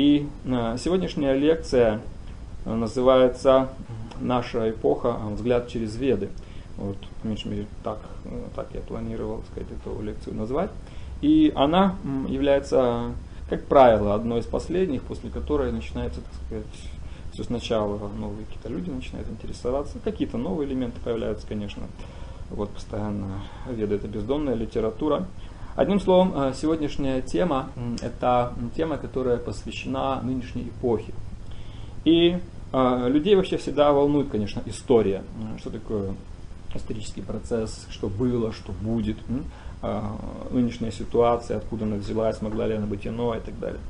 И сегодняшняя лекция называется «Наша эпоха. Взгляд через Веды». Вот, по меньшей мере, так, так я планировал сказать, эту лекцию назвать. И она является, как правило, одной из последних, после которой начинается, так сказать, все сначала новые какие-то люди начинают интересоваться, какие-то новые элементы появляются, конечно. Вот постоянно ведает бездомная литература. Одним словом, э, сегодняшняя тема – это тема, которая посвящена нынешней эпохе. И э, людей вообще всегда волнует, конечно, история. Что такое исторический процесс, что было, что будет, э, нынешняя ситуация, откуда она взялась, могла ли она быть иной и так далее.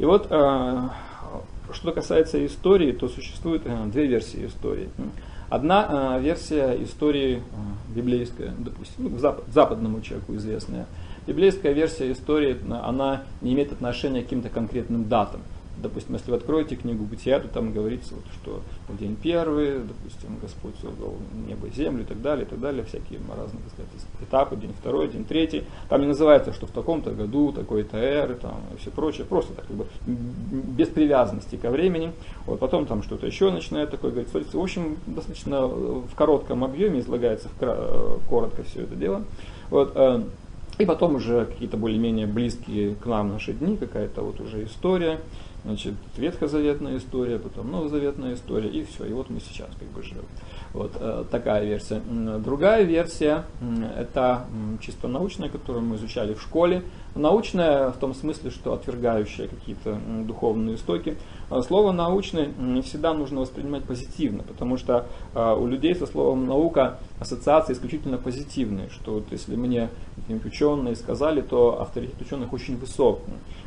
И вот что касается истории, то существует две версии истории. Одна версия истории библейская, допустим, ну, запад, западному человеку известная. Библейская версия истории, она не имеет отношения к каким-то конкретным датам допустим, если вы откроете книгу Бытия, то там говорится, вот, что день первый, допустим, Господь создал небо и землю и так далее, и так далее, всякие разные так сказать, этапы, день второй, день третий. Там не называется, что в таком-то году, такой-то эры, там и все прочее, просто так, как бы без привязанности ко времени. Вот потом там что-то еще начинает такое говорить. В общем, достаточно в коротком объеме излагается в коротко все это дело. Вот, э, и потом уже какие-то более-менее близкие к нам наши дни, какая-то вот уже история значит, ветхозаветная история, потом новозаветная история, и все, и вот мы сейчас как бы живем. Вот э, такая версия. Другая версия, это чисто научная, которую мы изучали в школе. Научная в том смысле, что отвергающая какие-то духовные истоки. А слово научный не всегда нужно воспринимать позитивно, потому что э, у людей со словом наука ассоциации исключительно позитивные, что вот если мне ученые сказали, то авторитет ученых очень высок.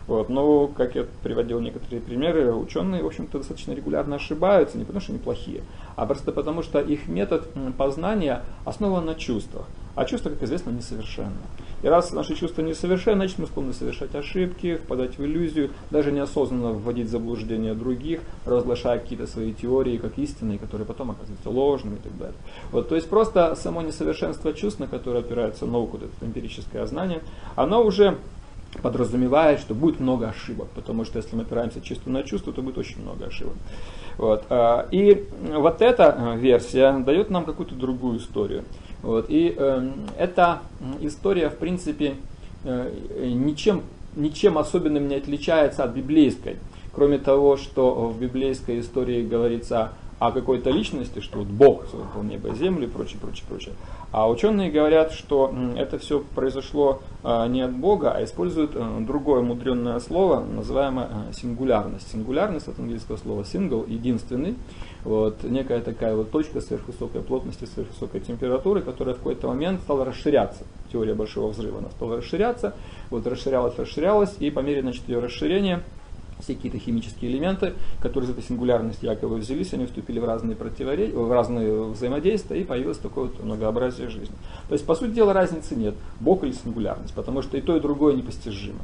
Вот. Но, как я приводил некоторые примеры, ученые, в общем-то, достаточно регулярно ошибаются, не потому что они плохие, а просто потому что их метод познания основан на чувствах. А чувства, как известно, несовершенны. И раз наши чувства несовершенны, значит мы склонны совершать ошибки, впадать в иллюзию, даже неосознанно вводить в заблуждение других, разглашая какие-то свои теории как истинные, которые потом оказываются ложными и так далее. Вот, то есть просто само несовершенство чувств, на которое опирается наука, вот это эмпирическое знание, оно уже подразумевает, что будет много ошибок, потому что если мы опираемся чисто на чувство, то будет очень много ошибок. Вот. А, и вот эта э, версия дает нам какую-то другую историю. Вот. И э, эта история, в принципе, э, ничем, ничем особенным не отличается от библейской. Кроме того, что в библейской истории говорится о какой-то личности, что вот Бог создал небо и землю и прочее, прочее, прочее. А ученые говорят, что это все произошло а, не от Бога, а используют э, другое мудренное слово, называемое э, сингулярность. Сингулярность от английского слова single, единственный. Вот, некая такая вот точка сверхвысокой плотности, сверхвысокой температуры, которая в какой-то момент стала расширяться. Теория большого взрыва, она стала расширяться, вот расширялась, расширялась, и по мере значит, ее расширения все какие-то химические элементы, которые из этой сингулярности якобы взялись, они вступили в разные, противоречия, в разные взаимодействия, и появилось такое вот многообразие жизни. То есть, по сути дела, разницы нет, Бог или сингулярность, потому что и то, и другое непостижимо.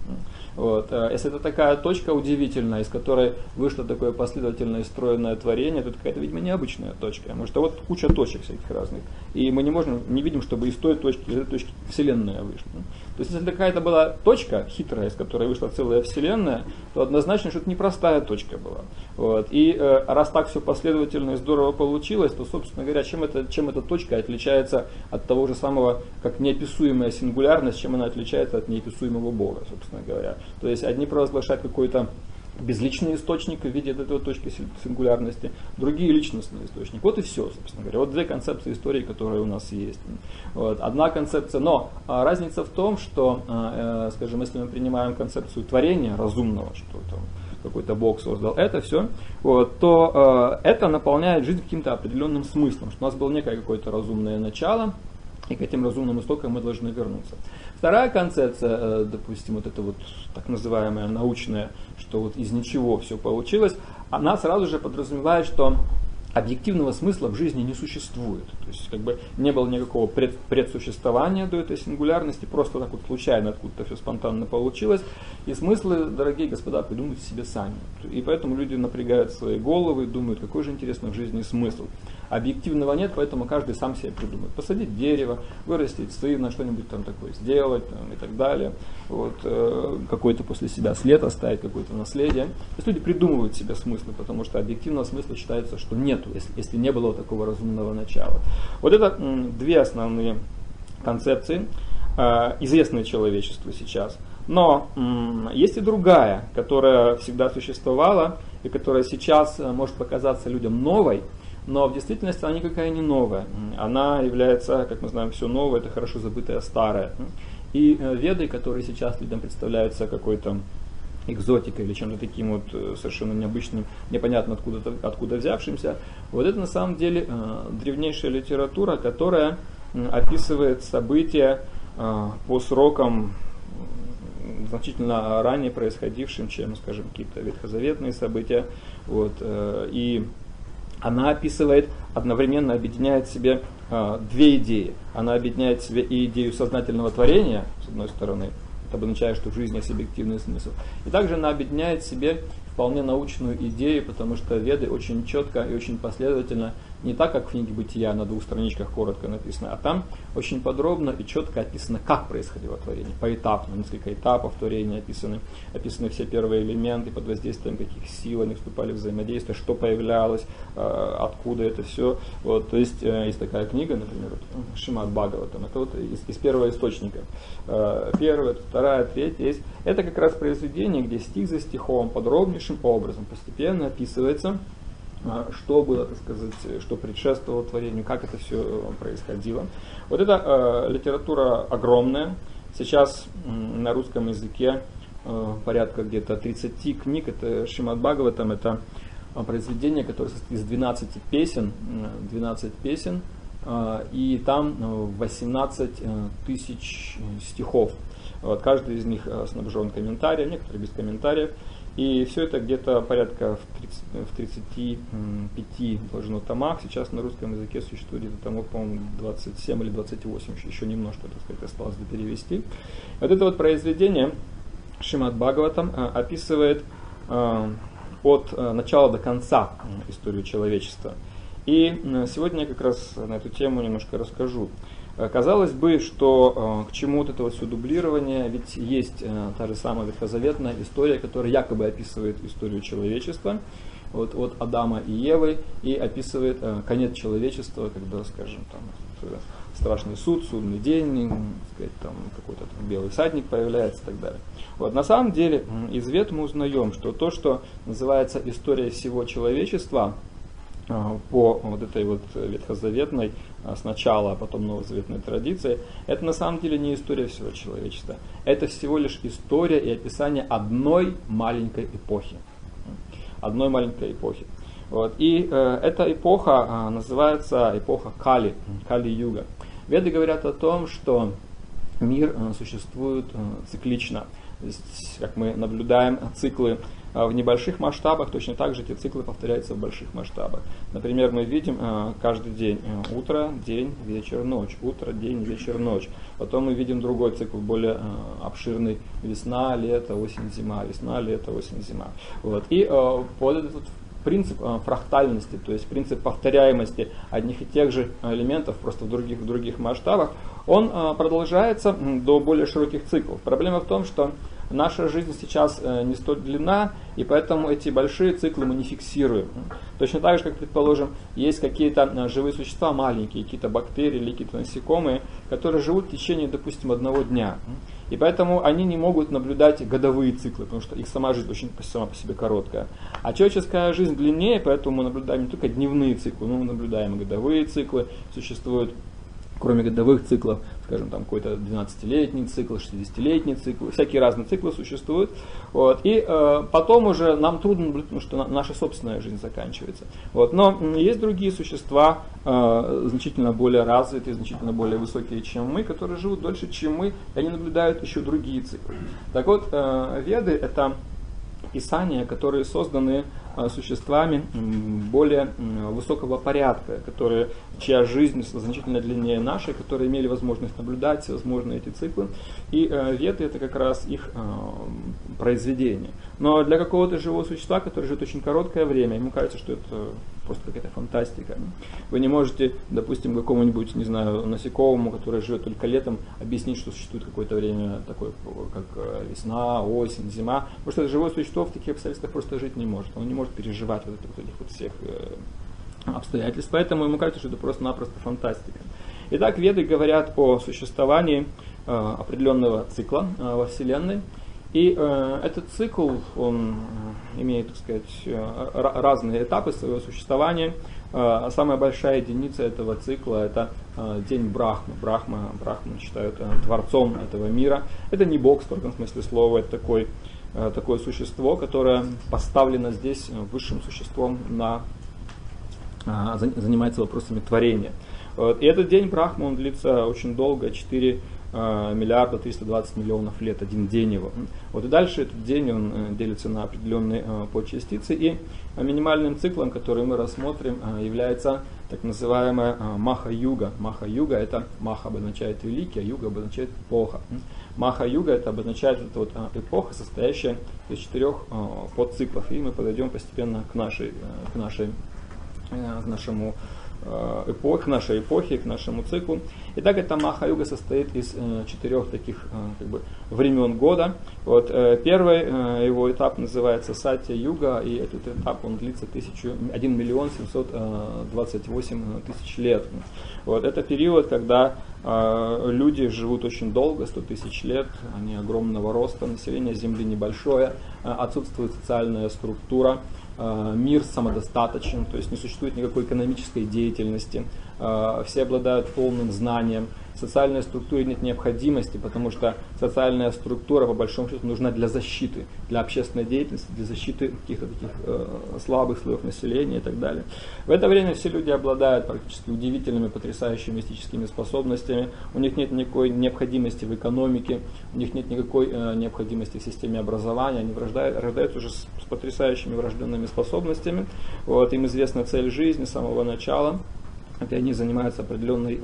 Вот. А если это такая точка удивительная, из которой вышло такое последовательное стройное творение, то это какая-то, видимо, необычная точка. Может, а вот куча точек всяких разных. И мы не можем, не видим, чтобы из той точки, из этой точки Вселенная вышла. То есть, если какая-то была точка хитрая, из которой вышла целая Вселенная, то однозначно, что это непростая точка была. Вот. И э, раз так все последовательно и здорово получилось, то, собственно говоря, чем, это, чем эта точка отличается от того же самого, как неописуемая сингулярность, чем она отличается от неописуемого Бога, собственно говоря. То есть, одни провозглашают какой-то безличный источник в виде этой точки сингулярности, другие личностные источники. Вот и все, собственно говоря. Вот две концепции истории, которые у нас есть. Вот. Одна концепция, но а, разница в том, что, а, э, скажем, если мы принимаем концепцию творения разумного, что там какой-то Бог создал это все, вот, то э, это наполняет жизнь каким-то определенным смыслом, что у нас было некое какое-то разумное начало, и к этим разумным истокам мы должны вернуться. Вторая концепция, э, допустим, вот это вот так называемая научная, что вот из ничего все получилось, она сразу же подразумевает, что объективного смысла в жизни не существует. То есть как бы не было никакого пред, предсуществования до этой сингулярности, просто так вот случайно откуда-то все спонтанно получилось. И смыслы, дорогие господа, придумывают себе сами. И поэтому люди напрягают свои головы, думают, какой же интересный в жизни смысл. Объективного нет, поэтому каждый сам себе придумает. Посадить дерево, вырастить сына, что-нибудь там такое сделать там, и так далее. Вот, э, какой-то после себя след оставить, какое-то наследие. То есть люди придумывают себе смыслы, потому что объективного смысла считается, что нету, если, если не было такого разумного начала. Вот это две основные концепции, э, известные человечеству сейчас. Но есть и другая, которая всегда существовала и которая сейчас э, может показаться людям новой, но в действительности она никакая не новая. Она является, как мы знаем, все новое, это хорошо забытое старое. И э, веды, которые сейчас людям представляются какой-то экзотикой или чем-то таким вот э, совершенно необычным, непонятно откуда, откуда взявшимся, вот это на самом деле э, древнейшая литература, которая описывает события по срокам значительно ранее происходившим, чем, скажем, какие-то ветхозаветные события. Вот, и она описывает, одновременно объединяет в себе э, две идеи. Она объединяет в себе и идею сознательного творения, с одной стороны, это обозначает, что в жизни есть объективный смысл. И также она объединяет в себе вполне научную идею, потому что веды очень четко и очень последовательно не так, как в книге «Бытия» на двух страничках коротко написано, а там очень подробно и четко описано, как происходило творение, поэтапно, несколько этапов творения описаны, описаны все первые элементы, под воздействием каких сил они вступали в взаимодействие, что появлялось, э, откуда это все. Вот, то есть э, есть такая книга, например, вот, Шимат Бхагаватам, это вот из, из первого источника. Э, первая, вторая, третья есть. Это как раз произведение, где стих за стихом подробнейшим образом постепенно описывается что было, так сказать, что предшествовало творению, как это все э, происходило. Вот эта э, литература огромная. Сейчас э, на русском языке э, порядка где-то 30 книг. Это Шимат Бхагаватам, это э, произведение, которое состоит из 12 песен, 12 песен, э, и там 18 тысяч стихов. Вот, каждый из них снабжен комментарием, некоторые без комментариев. И все это где-то порядка в, 30, в 35 должно томах. Сейчас на русском языке существует где-то томов, по-моему, 27 или 28, еще, немножко, так сказать, осталось до перевести. Вот это вот произведение Шимат Бхагаватам а, описывает а, от а, начала до конца историю человечества. И сегодня я как раз на эту тему немножко расскажу. Э, казалось бы, что э, к чему вот это вот все дублирование, ведь есть э, та же самая ветхозаветная история, которая якобы описывает историю человечества, вот, от Адама и Евы, и описывает конец человечества, когда, скажем, там, страшный суд, судный день, сказать, там какой-то там белый садник появляется и так далее. Вот, на самом деле, из вет мы узнаем, что то, что называется история всего человечества, по вот этой вот ветхозаветной а, сначала, а потом новозаветной традиции, это на самом деле не история всего человечества. Это всего лишь история и описание одной маленькой эпохи. Одной маленькой эпохи. Вот. И э, эта эпоха э, называется эпоха Кали, Кали-юга. Веды говорят о том, что мир э, существует э, циклично. То есть, как мы наблюдаем циклы а в небольших масштабах точно так же эти циклы повторяются в больших масштабах. Например, мы видим э, каждый день э, утро, день, вечер, ночь, утро, день, вечер, ночь. Потом мы видим другой цикл, более э, обширный, весна, лето, осень, зима, весна, лето, осень, зима. Вот. И под этот принцип фрактальности, то есть принцип повторяемости одних и тех же элементов просто в других, в других масштабах, он продолжается до более широких циклов. Проблема в том, что Наша жизнь сейчас э, не столь длинна, и поэтому эти большие циклы мы не фиксируем. Точно так же, как, предположим, есть какие-то э, живые существа маленькие, какие-то бактерии или какие-то насекомые, которые живут в течение, допустим, одного дня. И поэтому они не могут наблюдать годовые циклы, потому что их сама жизнь очень сама по себе короткая. А человеческая жизнь длиннее, поэтому мы наблюдаем не только дневные циклы, но мы наблюдаем годовые циклы. Существуют кроме годовых циклов, скажем, там какой-то 12-летний цикл, 60-летний цикл, всякие разные циклы существуют. Вот. И э, потом уже нам трудно, потому что на, наша собственная жизнь заканчивается. Вот. Но есть другие существа, э, значительно более развитые, значительно более высокие, чем мы, которые живут дольше, чем мы, и они наблюдают еще другие циклы. Так вот, э, веды это писания, которые созданы существами более высокого порядка, которые, чья жизнь значительно длиннее нашей, которые имели возможность наблюдать всевозможные эти циклы. И э, веды это как раз их э, произведение. Но для какого-то живого существа, который живет очень короткое время, ему кажется, что это просто какая-то фантастика. Вы не можете, допустим, какому-нибудь, не знаю, насекомому, который живет только летом, объяснить, что существует какое-то время такое, как э, весна, осень, зима. Потому что живое существо в таких обстоятельствах просто жить не может. Он не может переживать вот, это, вот этих вот всех э, обстоятельств. Поэтому ему кажется, что это просто-напросто фантастика. Итак, веды говорят о существовании э, определенного цикла э, во Вселенной. И этот цикл, он имеет, так сказать, разные этапы своего существования. Самая большая единица этого цикла это день Брахмы. Брахма, Брахму считают творцом этого мира. Это не бог в строгом смысле слова, это такой, такое существо, которое поставлено здесь высшим существом на э, занимается вопросами творения. И этот день Брахма, он длится очень долго, 4 Э, миллиарда 320 миллионов лет, один день его. Вот и дальше этот день он э, делится на определенные э, подчастицы, и минимальным циклом, который мы рассмотрим, является так называемая Маха-юга. Маха-юга это Маха обозначает великий, а юга обозначает эпоха. Маха-юга это обозначает вот, вот эпоха, состоящая из четырех подциклов. И мы подойдем постепенно к нашей, к нашей, к нашему Э, эпох, нашей эпохи, к нашему циклу. Итак, эта Маха-юга состоит из э, четырех таких э, как бы, времен года. Вот, э, первый э, его этап называется Сатья-юга, и этот этап он длится тысячу, 1 миллион 728 э, тысяч лет. Вот, это период, когда э, люди живут очень долго, 100 тысяч лет, они огромного роста, население Земли небольшое, э, отсутствует социальная структура, Э, мир самодостаточен, то есть не существует никакой экономической деятельности, э, все обладают полным знанием, социальной структуре нет необходимости, потому что социальная структура, по большому счету, нужна для защиты, для общественной деятельности, для защиты каких-то таких э, слабых слоев населения и так далее. В это время все люди обладают практически удивительными, потрясающими мистическими способностями, у них нет никакой необходимости в экономике, у них нет никакой э, необходимости в системе образования, они рождают, рождаются уже с, с потрясающими врожденными способностями. Вот, им известна цель жизни с самого начала и они занимаются определенной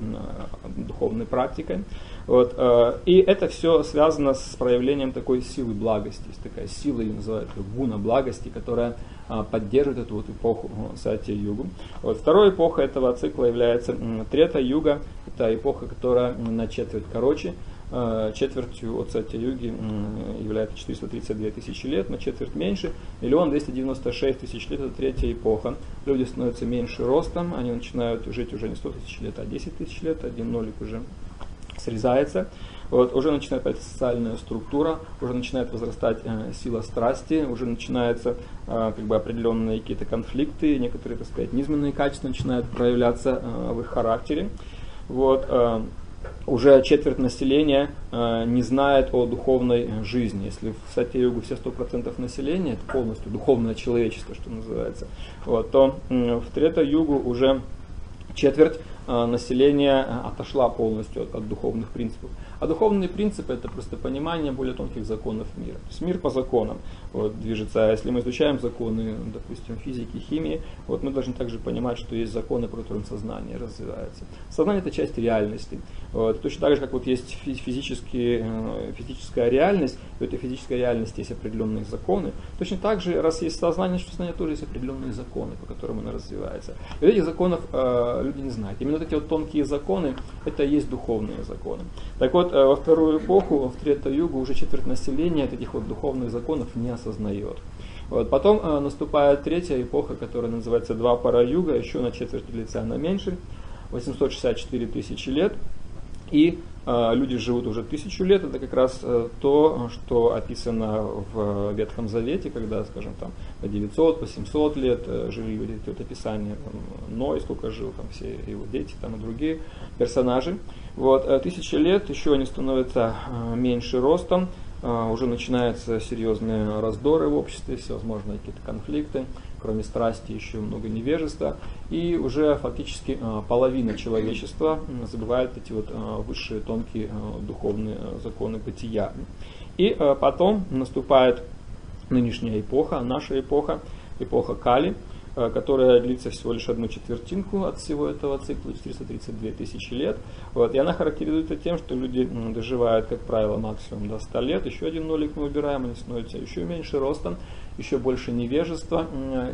духовной практикой. Вот, э, и это все связано с проявлением такой силы благости. Есть такая сила, ее называют гуна благости, которая а, поддерживает эту вот эпоху Сатья-югу. Вот, второй эпоха этого цикла является Трета-юга. Это эпоха, которая на четверть короче. Э, четвертью от Сатья-юги является 432 тысячи лет, на четверть меньше. Миллион двести девяносто шесть тысяч лет – это третья эпоха. Люди становятся меньше ростом, они начинают жить уже не 100 тысяч лет, а 10 тысяч лет, один нолик уже срезается. Вот, уже начинает появляться социальная структура, уже начинает возрастать э, сила страсти, уже начинаются э, как бы определенные какие-то конфликты, некоторые, так сказать, низменные качества начинают проявляться э, в их характере. Вот, э, уже четверть населения э, не знает о духовной жизни. Если в Сатья-югу все 100% населения, это полностью духовное человечество, что называется, вот, то в Трета-югу уже четверть э, населения отошла полностью от, от духовных принципов. А духовные принципы это просто понимание более тонких законов мира. То есть мир по законам вот, движется. А если мы изучаем законы, допустим, физики, химии, вот мы должны также понимать, что есть законы, по которым сознание развивается. Сознание это часть реальности. Вот, точно так же, как вот есть физические, э, физическая реальность, в этой физической реальности есть определенные законы. Точно так же, раз есть сознание, что сознание тоже есть определенные законы, по которым оно развивается. И этих законов э, люди не знают. Именно вот эти вот тонкие законы, это и есть духовные законы. Так вот, Э, во вторую эпоху, в Трета-югу, уже четверть населения этих вот духовных законов не осознает. Вот. Потом э, наступает третья эпоха, которая называется Два пара юга, еще на четверть длится она меньше, 864 тысячи лет. И э, люди живут уже тысячу лет. Это как раз э, то, что описано в Ветхом Завете, когда, скажем, там по 900, по 700 лет э, жили люди. Это описание там, Ной, сколько жил, там все его дети там, и другие персонажи. Вот, э, тысяча лет, еще они становятся э, меньше ростом, э, уже начинаются серьезные раздоры в обществе, всевозможные какие-то конфликты, кроме страсти еще много невежества, и уже фактически половина человечества забывает эти вот высшие тонкие духовные законы бытия. И потом наступает нынешняя эпоха, наша эпоха, эпоха Кали, которая длится всего лишь одну четвертинку от всего этого цикла, 432 тысячи лет. Вот. И она характеризуется тем, что люди доживают, как правило, максимум до 100 лет. Еще один нолик мы убираем, они становятся еще меньше ростом еще больше невежества,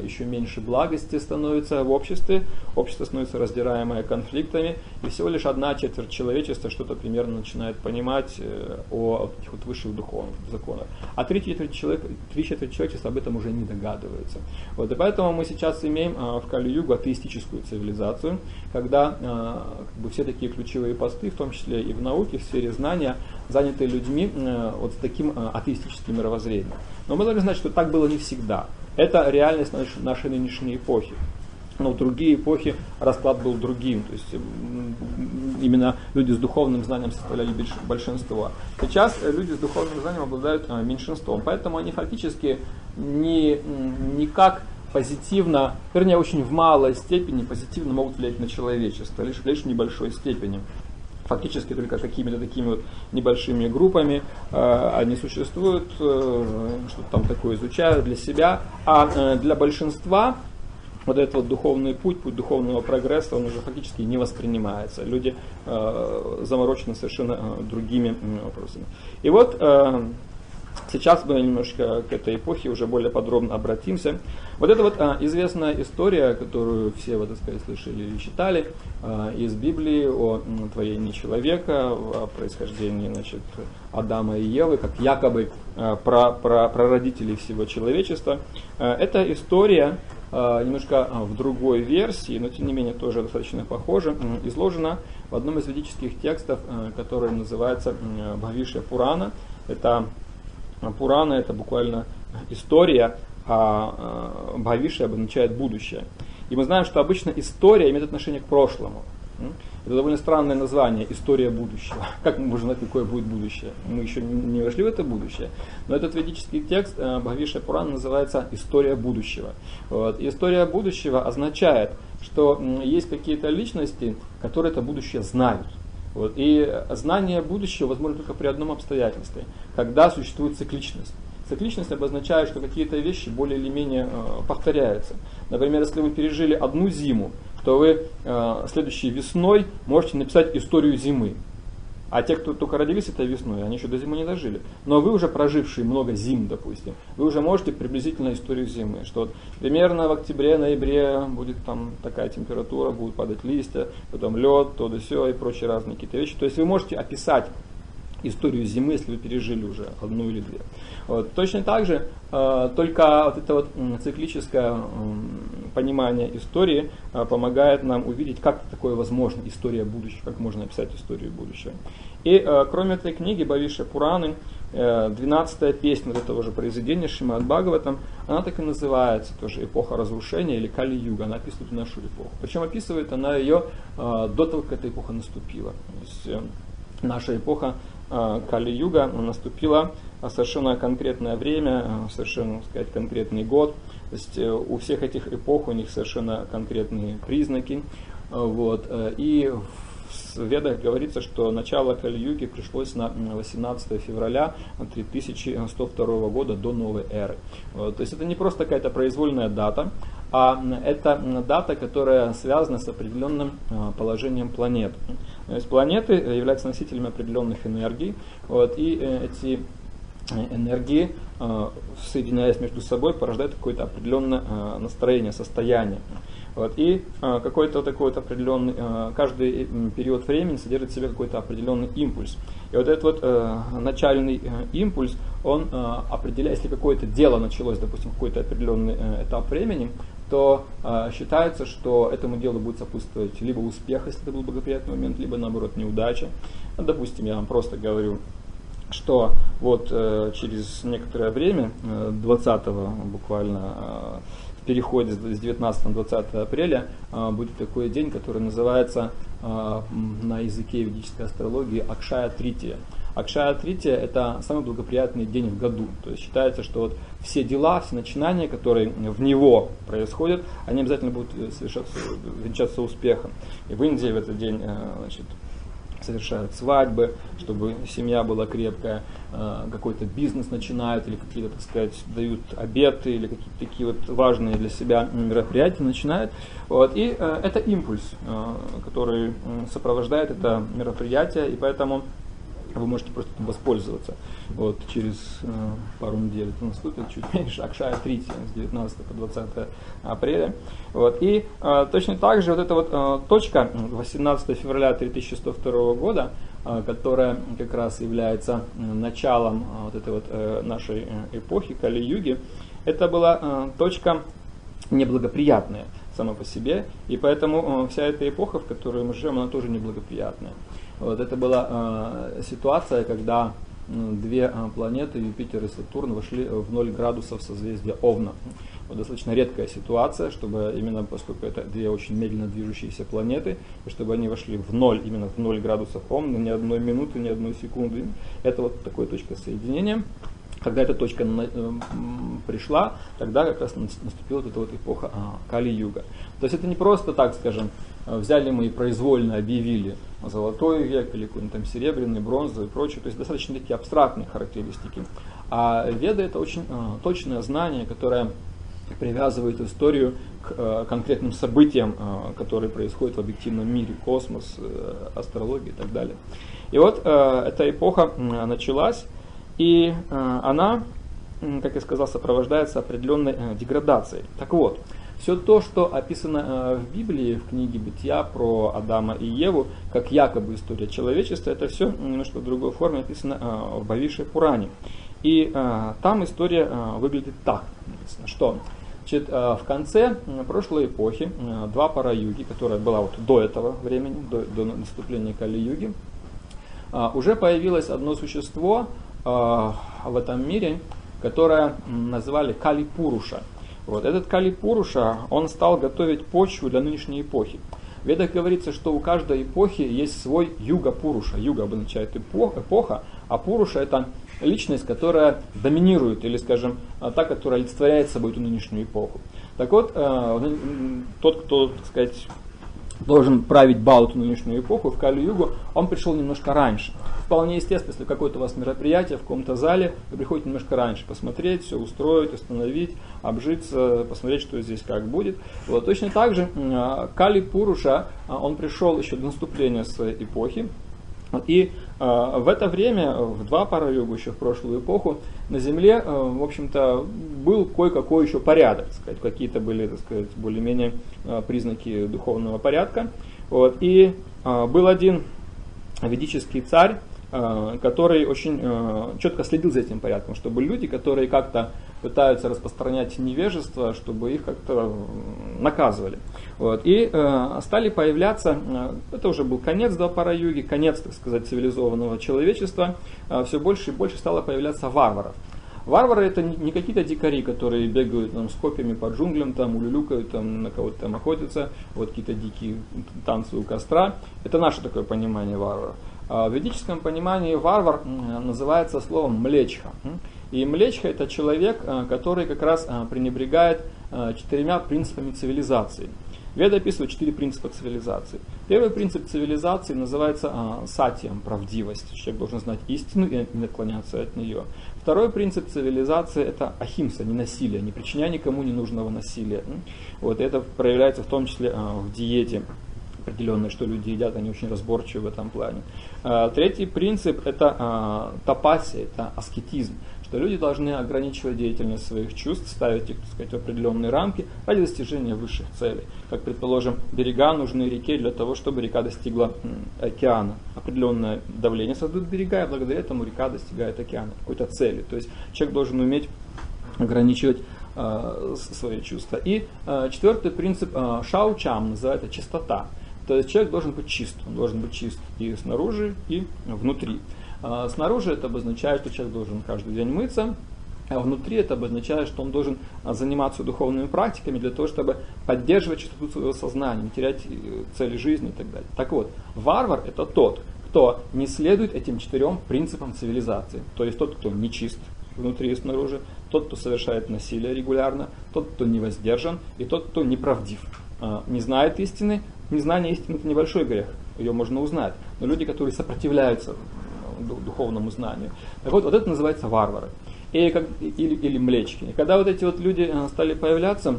еще меньше благости становится в обществе, общество становится раздираемое конфликтами, и всего лишь одна четверть человечества что-то примерно начинает понимать э, о этих вот высших духовных законах. А три четверти, человек, три четверти человечества об этом уже не догадываются. Вот, и поэтому мы сейчас имеем а, в Кали-Югу атеистическую цивилизацию, когда а, как бы все такие ключевые посты, в том числе и в науке, в сфере знания, заняты людьми э, вот с таким э, атеистическим мировоззрением. Но мы должны знать, что так было не всегда. Это реальность нашей нынешней эпохи. Но в другие эпохи расклад был другим. То есть именно люди с духовным знанием составляли большинство. Сейчас люди с духовным знанием обладают э, меньшинством. Поэтому они фактически не, никак позитивно, вернее, очень в малой степени позитивно могут влиять на человечество, лишь, лишь в небольшой степени фактически только какими-то такими вот небольшими группами э, они существуют, э, что-то там такое изучают для себя, а э, для большинства вот этот вот духовный путь, путь духовного прогресса, он уже фактически не воспринимается. Люди э, заморочены совершенно э, другими вопросами. И вот э, Сейчас мы немножко к этой эпохе уже более подробно обратимся. Вот это вот а, известная история, которую все, вот, так сказать, слышали или читали а, из Библии о творении человека, о происхождении значит, Адама и Евы, как якобы а, про, про, прародителей всего человечества. А, эта история а, немножко а, в другой версии, но тем не менее тоже достаточно похожа, изложена в одном из ведических текстов, а, который называется Бхавишия Пурана. Это Пурана это буквально история, а Бхавиши обозначает будущее. И мы знаем, что обычно история имеет отношение к прошлому. Это довольно странное название «История будущего». Как мы можем знать, какое будет будущее? Мы еще не вошли в это будущее. Но этот ведический текст э, Бхавиша Пурана называется «История будущего». Вот. История будущего означает, что есть какие-то личности, которые это будущее знают. Вот. И знание будущего возможно только при одном обстоятельстве, когда существует цикличность. Цикличность обозначает, что какие-то вещи более или менее э, повторяются. Например, если вы пережили одну зиму, то вы э, следующей весной можете написать историю зимы. А те, кто только родились этой весной, они еще до зимы не дожили. Но вы уже прожившие много зим, допустим, вы уже можете приблизительно историю зимы, что вот примерно в октябре-ноябре будет там такая температура, будут падать листья, потом лед, то да все и прочие разные какие-то вещи. То есть вы можете описать историю зимы, если вы пережили уже одну или две. Вот. Точно так же, э, только вот это вот циклическое э, понимание истории э, помогает нам увидеть, как такое возможно, история будущего, как можно описать историю будущего. И э, кроме этой книги Бавиша Пураны, э, 12-я песня вот этого же произведения Шимад Бхагаватам, она так и называется, тоже эпоха разрушения или Кали-юга, она описывает нашу эпоху. Причем описывает она ее э, до того, как эта эпоха наступила. То есть, э, наша эпоха а, Кали-юга наступило совершенно конкретное время, а, совершенно, так сказать, конкретный год. То есть э, у всех этих эпох у них совершенно конкретные признаки. А, вот. Э, и в Ведах говорится, что начало Кали-юги пришлось на 18 февраля 3102 года до новой эры. То есть это не просто какая-то произвольная дата, а это дата, которая связана с определенным положением планет. То есть планеты являются носителями определенных энергий, вот, и э, эти э, энергии, э, соединяясь между собой, порождают какое-то определенное настроение, состояние. Вот, и какой-то такой вот определенный, каждый период времени содержит в себе какой-то определенный импульс. И вот этот вот начальный импульс, он определяет, если какое-то дело началось, допустим, какой-то определенный этап времени, то э, считается, что этому делу будет сопутствовать либо успех, если это был благоприятный момент, либо наоборот неудача. Допустим, я вам просто говорю, что вот э, через некоторое время, э, 20 буквально э, в переходе с 19 на 20 апреля, э, будет такой день, который называется э, на языке ведической астрологии Акшая Трития. Акшая Трития – это самый благоприятный день в году. То есть считается, что вот все дела, все начинания, которые в него происходят, они обязательно будут совершаться, венчаться успехом. И в Индии в этот день э, значит, совершают свадьбы, чтобы семья была крепкая, э, какой-то бизнес начинают или какие-то, так сказать, дают обеты или какие-то такие вот важные для себя мероприятия начинают. Вот. И э, это импульс, э, который сопровождает это мероприятие, и поэтому вы можете просто воспользоваться. Вот через э, пару недель это наступит, чуть меньше, Акшая 3 с 19 по 20 апреля. Вот. И э, точно так же вот эта вот э, точка 18 февраля 3102 года, э, которая как раз является началом э, вот этой вот э, нашей э, эпохи Кали-юги, это была э, точка неблагоприятная сама по себе, и поэтому э, вся эта эпоха, в которой мы живем, она тоже неблагоприятная. Вот это была э, ситуация, когда две э, планеты, Юпитер и Сатурн, вошли в 0 градусов созвездия Овна. Вот достаточно редкая ситуация, чтобы именно поскольку это две очень медленно движущиеся планеты, чтобы они вошли в ноль, именно в 0 градусов Овна, ни одной минуты, ни одной секунды. Это вот такая точка соединения. Когда эта точка э, пришла, тогда как раз наступила вот эта вот эпоха а, Кали-юга. То есть это не просто так, скажем, э, взяли мы и произвольно объявили золотой век или какой-нибудь там серебряный, бронзовый и прочее. То есть достаточно такие абстрактные характеристики. А веда это очень а, точное знание, которое привязывает историю к конкретным событиям, которые происходят в объективном мире, космос, астрология и так далее. И вот эта эпоха началась, и а, она, как я сказал, сопровождается определенной а, деградацией. Так вот, все то, что описано э, в Библии, в книге Бытия про Адама и Еву, как якобы история человечества, это все немножко в другой форме описано э, в Бавише Пуране. И э, там история выглядит так, что Значит, в конце прошлой эпохи два пара-юги, которая была вот до этого времени, до, до наступления Кали-юги, уже появилось одно существо в этом мире, которое называли Кали-Пуруша. Вот. Этот Кали Пуруша, он стал готовить почву для нынешней эпохи. В ведах говорится, что у каждой эпохи есть свой юга Пуруша. Юга обозначает эпоха, а Пуруша это личность, которая доминирует, или, скажем, та, которая олицетворяет собой эту нынешнюю эпоху. Так вот, э, тот, кто, так сказать, должен править Бауту нынешнюю эпоху, в Кали-Югу, он пришел немножко раньше. Вполне естественно, если какое-то у вас мероприятие в каком-то зале, вы приходите немножко раньше, посмотреть, все устроить, установить, обжиться, посмотреть, что здесь как будет. Вот. Точно так же Кали Пуруша, а, он пришел еще до наступления своей эпохи, и э, в это время, в два пара югу, еще в прошлую эпоху, на Земле, э, в общем-то, был кое-какой еще порядок, сказать, какие-то были, так сказать, более-менее э, признаки духовного порядка. Вот. И был один ведический царь, который очень э, четко следил за этим порядком, чтобы люди, которые как-то пытаются распространять невежество, чтобы их как-то наказывали. Вот. И э, стали появляться, это уже был конец до юги, конец, так сказать, цивилизованного человечества, все больше и больше стало появляться варваров. Варвары это не какие-то дикари, которые бегают там, с копьями по джунглям, там, улюлюкают, там, на кого-то там охотятся, вот какие-то дикие танцы у костра. Это наше такое понимание варваров. А в ведическом понимании варвар называется словом млечха. И млечха это человек, а, который как раз а, пренебрегает четырьмя принципами цивилизации. Веда описывает четыре принципа цивилизации. Первый принцип цивилизации называется сатием, правдивость. Человек должен знать истину и не наклоняться от нее. Второй принцип цивилизации это ахимса, не насилие, не причиняя никому ненужного насилия. Вот это проявляется в том числе в диете определенные, что люди едят, они очень разборчивы в этом плане. А, третий принцип – это а, тапасия, это аскетизм, что люди должны ограничивать деятельность своих чувств, ставить их, так сказать, в определенные рамки ради достижения высших целей. Как, предположим, берега нужны реке для того, чтобы река достигла океана. Определенное давление создают берега, и благодаря этому река достигает океана, какой-то цели. То есть человек должен уметь ограничивать э, свои чувства. И э, четвертый принцип э, шаучам называется чистота. То есть человек должен быть чист, он должен быть чист и снаружи, и внутри. А снаружи это обозначает, что человек должен каждый день мыться, а внутри это обозначает, что он должен заниматься духовными практиками для того, чтобы поддерживать чистоту своего сознания, не терять э, цели жизни и так далее. Так вот, варвар это тот, кто не следует этим четырем принципам цивилизации. То есть тот, кто не чист внутри и снаружи, тот, кто совершает насилие регулярно, тот, кто не воздержан и тот, кто неправдив. А, не знает истины, незнание истины это небольшой грех. ее можно узнать. Но люди, которые сопротивляются духовному знанию. Так вот, вот это называется варвары. И как, или, или млечки. И когда вот эти вот люди стали появляться